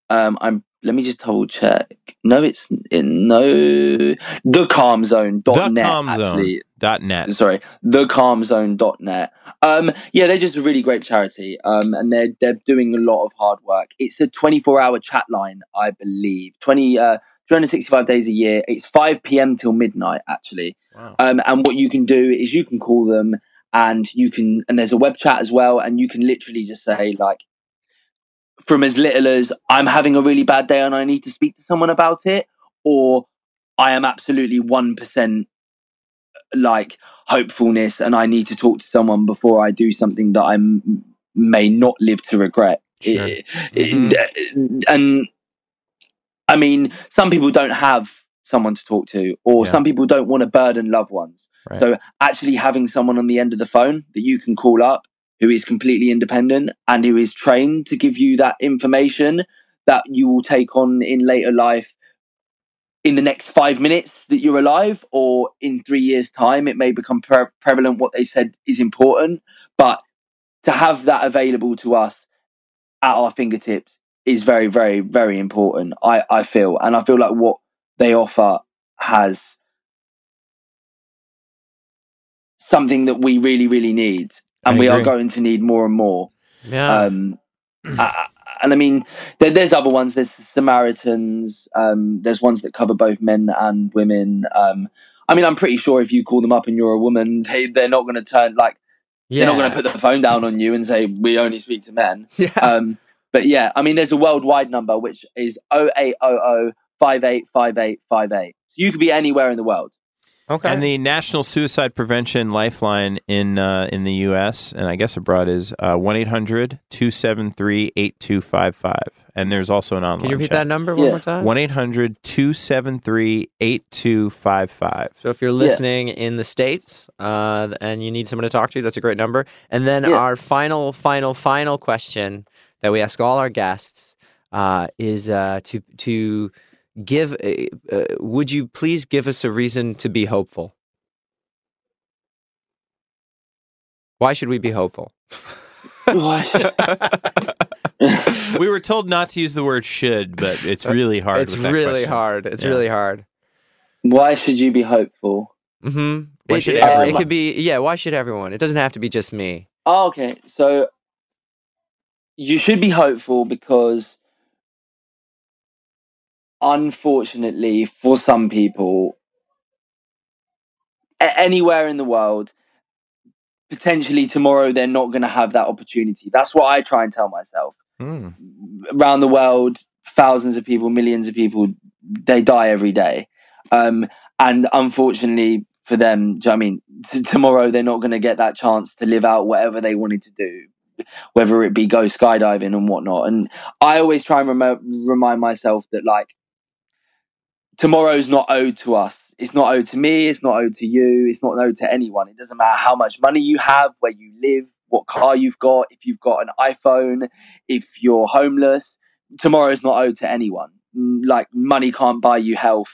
Um, I'm. Let me just double check. No, it's in no the. The Calm Zone. actually. Dot net. Sorry, thecalmzone.net. Um, yeah, they're just a really great charity. Um, and they're they're doing a lot of hard work. It's a 24 hour chat line, I believe. 20 uh 365 days a year. It's 5 p.m. till midnight actually. Wow. Um, and what you can do is you can call them and you can and there's a web chat as well and you can literally just say like from as little as I'm having a really bad day and I need to speak to someone about it or I am absolutely 1% like hopefulness and I need to talk to someone before I do something that I may not live to regret. Sure. Eh, eh, mm-hmm. It- it- eh, and I mean, some people don't have someone to talk to, or Yeah. some people don't want to burden loved ones. Right. So actually having someone on the end of the phone that you can call up who is completely independent and who is trained to give you that information that you will take on in later life in the next five minutes that you're alive or in three years time it may become pre- prevalent what they said is important. But to have that available to us at our fingertips is very very very important i i feel. And i feel like what they offer has something that we really really need and I we are going to need more and more Yeah. um, I- and I mean, there, there's other ones. There's Samaritans. Um, there's ones that cover both men and women. Um, I mean, I'm pretty sure if you call them up and you're a woman, (laughs) they they're not going to turn like yeah. they're not going to put the phone down on you and say we only speak to men. (laughs) yeah. Um, but yeah, I mean, there's a worldwide number which is 0800 585858. So you could be anywhere in the world. Okay. And the National Suicide Prevention Lifeline in uh, in the U.S. and I guess abroad is uh, one 8255 And there's also an online Can you repeat chat. that number one Yeah. more time? 1 800 273 8255. So if you're listening in the states uh, and you need someone to talk to, that's a great number. And then Yeah. our final, final, final question that we ask all our guests uh, is uh, to to give. Uh, uh, would you please give us a reason to be hopeful? Why should we be hopeful? (laughs) we were told not to use the word should, but it's really hard. it's really question. hard. It's Yeah. really hard. Why should you be hopeful? mm-hmm Why It, should it- everyone? it could be yeah. Why should everyone? It doesn't have to be just me. Oh, okay. So you should be hopeful because unfortunately for some people a- anywhere in the world potentially tomorrow they're not going to have that opportunity. That's what I try and tell myself. Hmm. Around the world thousands of people, millions of people they die every day. Um and unfortunately for them, you know I mean, t- tomorrow they're not going to get that chance to live out whatever they wanted to do, whether it be go skydiving and whatnot. And I always try and rem- remind myself that like tomorrow's not owed to us. It's not owed to me. It's not owed to you. It's not owed to anyone. It doesn't matter how much money you have, where you live, what car you've got, if you've got an iPhone, if you're homeless. Tomorrow's not owed to anyone. Mm, Like money can't buy you health,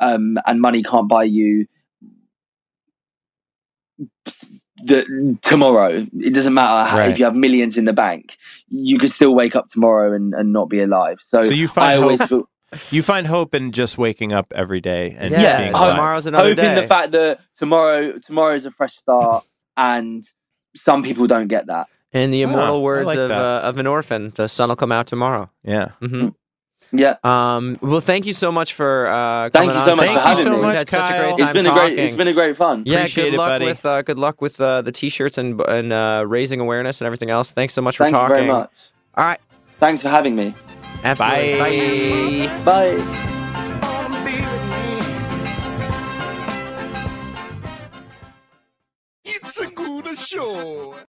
um, and money can't buy you the tomorrow. It doesn't matter how, Right. if you have millions in the bank. You could still wake up tomorrow and, and not be alive. So, So you I find always hope, feel, you find hope in just waking up every day and Yeah, being hope- tomorrow's another hope in the fact that tomorrow tomorrow is a fresh start, and some people don't get that. In the immortal I words like of uh, of an orphan, the sun will come out tomorrow. Yeah. Mm-hmm. Yeah, Um, well, thank you so much for uh, Thank coming you on. so much Thank for you having so me. We've much, had such a great time it's been talking. a great it's been a great fun. yeah, Appreciate good it, luck buddy. with uh, good luck with uh, the t-shirts and and uh, raising awareness and everything else. Thanks so much for talking. Thank you talking. very much. All right, Thanks for having me. Absolutely. Bye. Bye. Bye. It's a good show.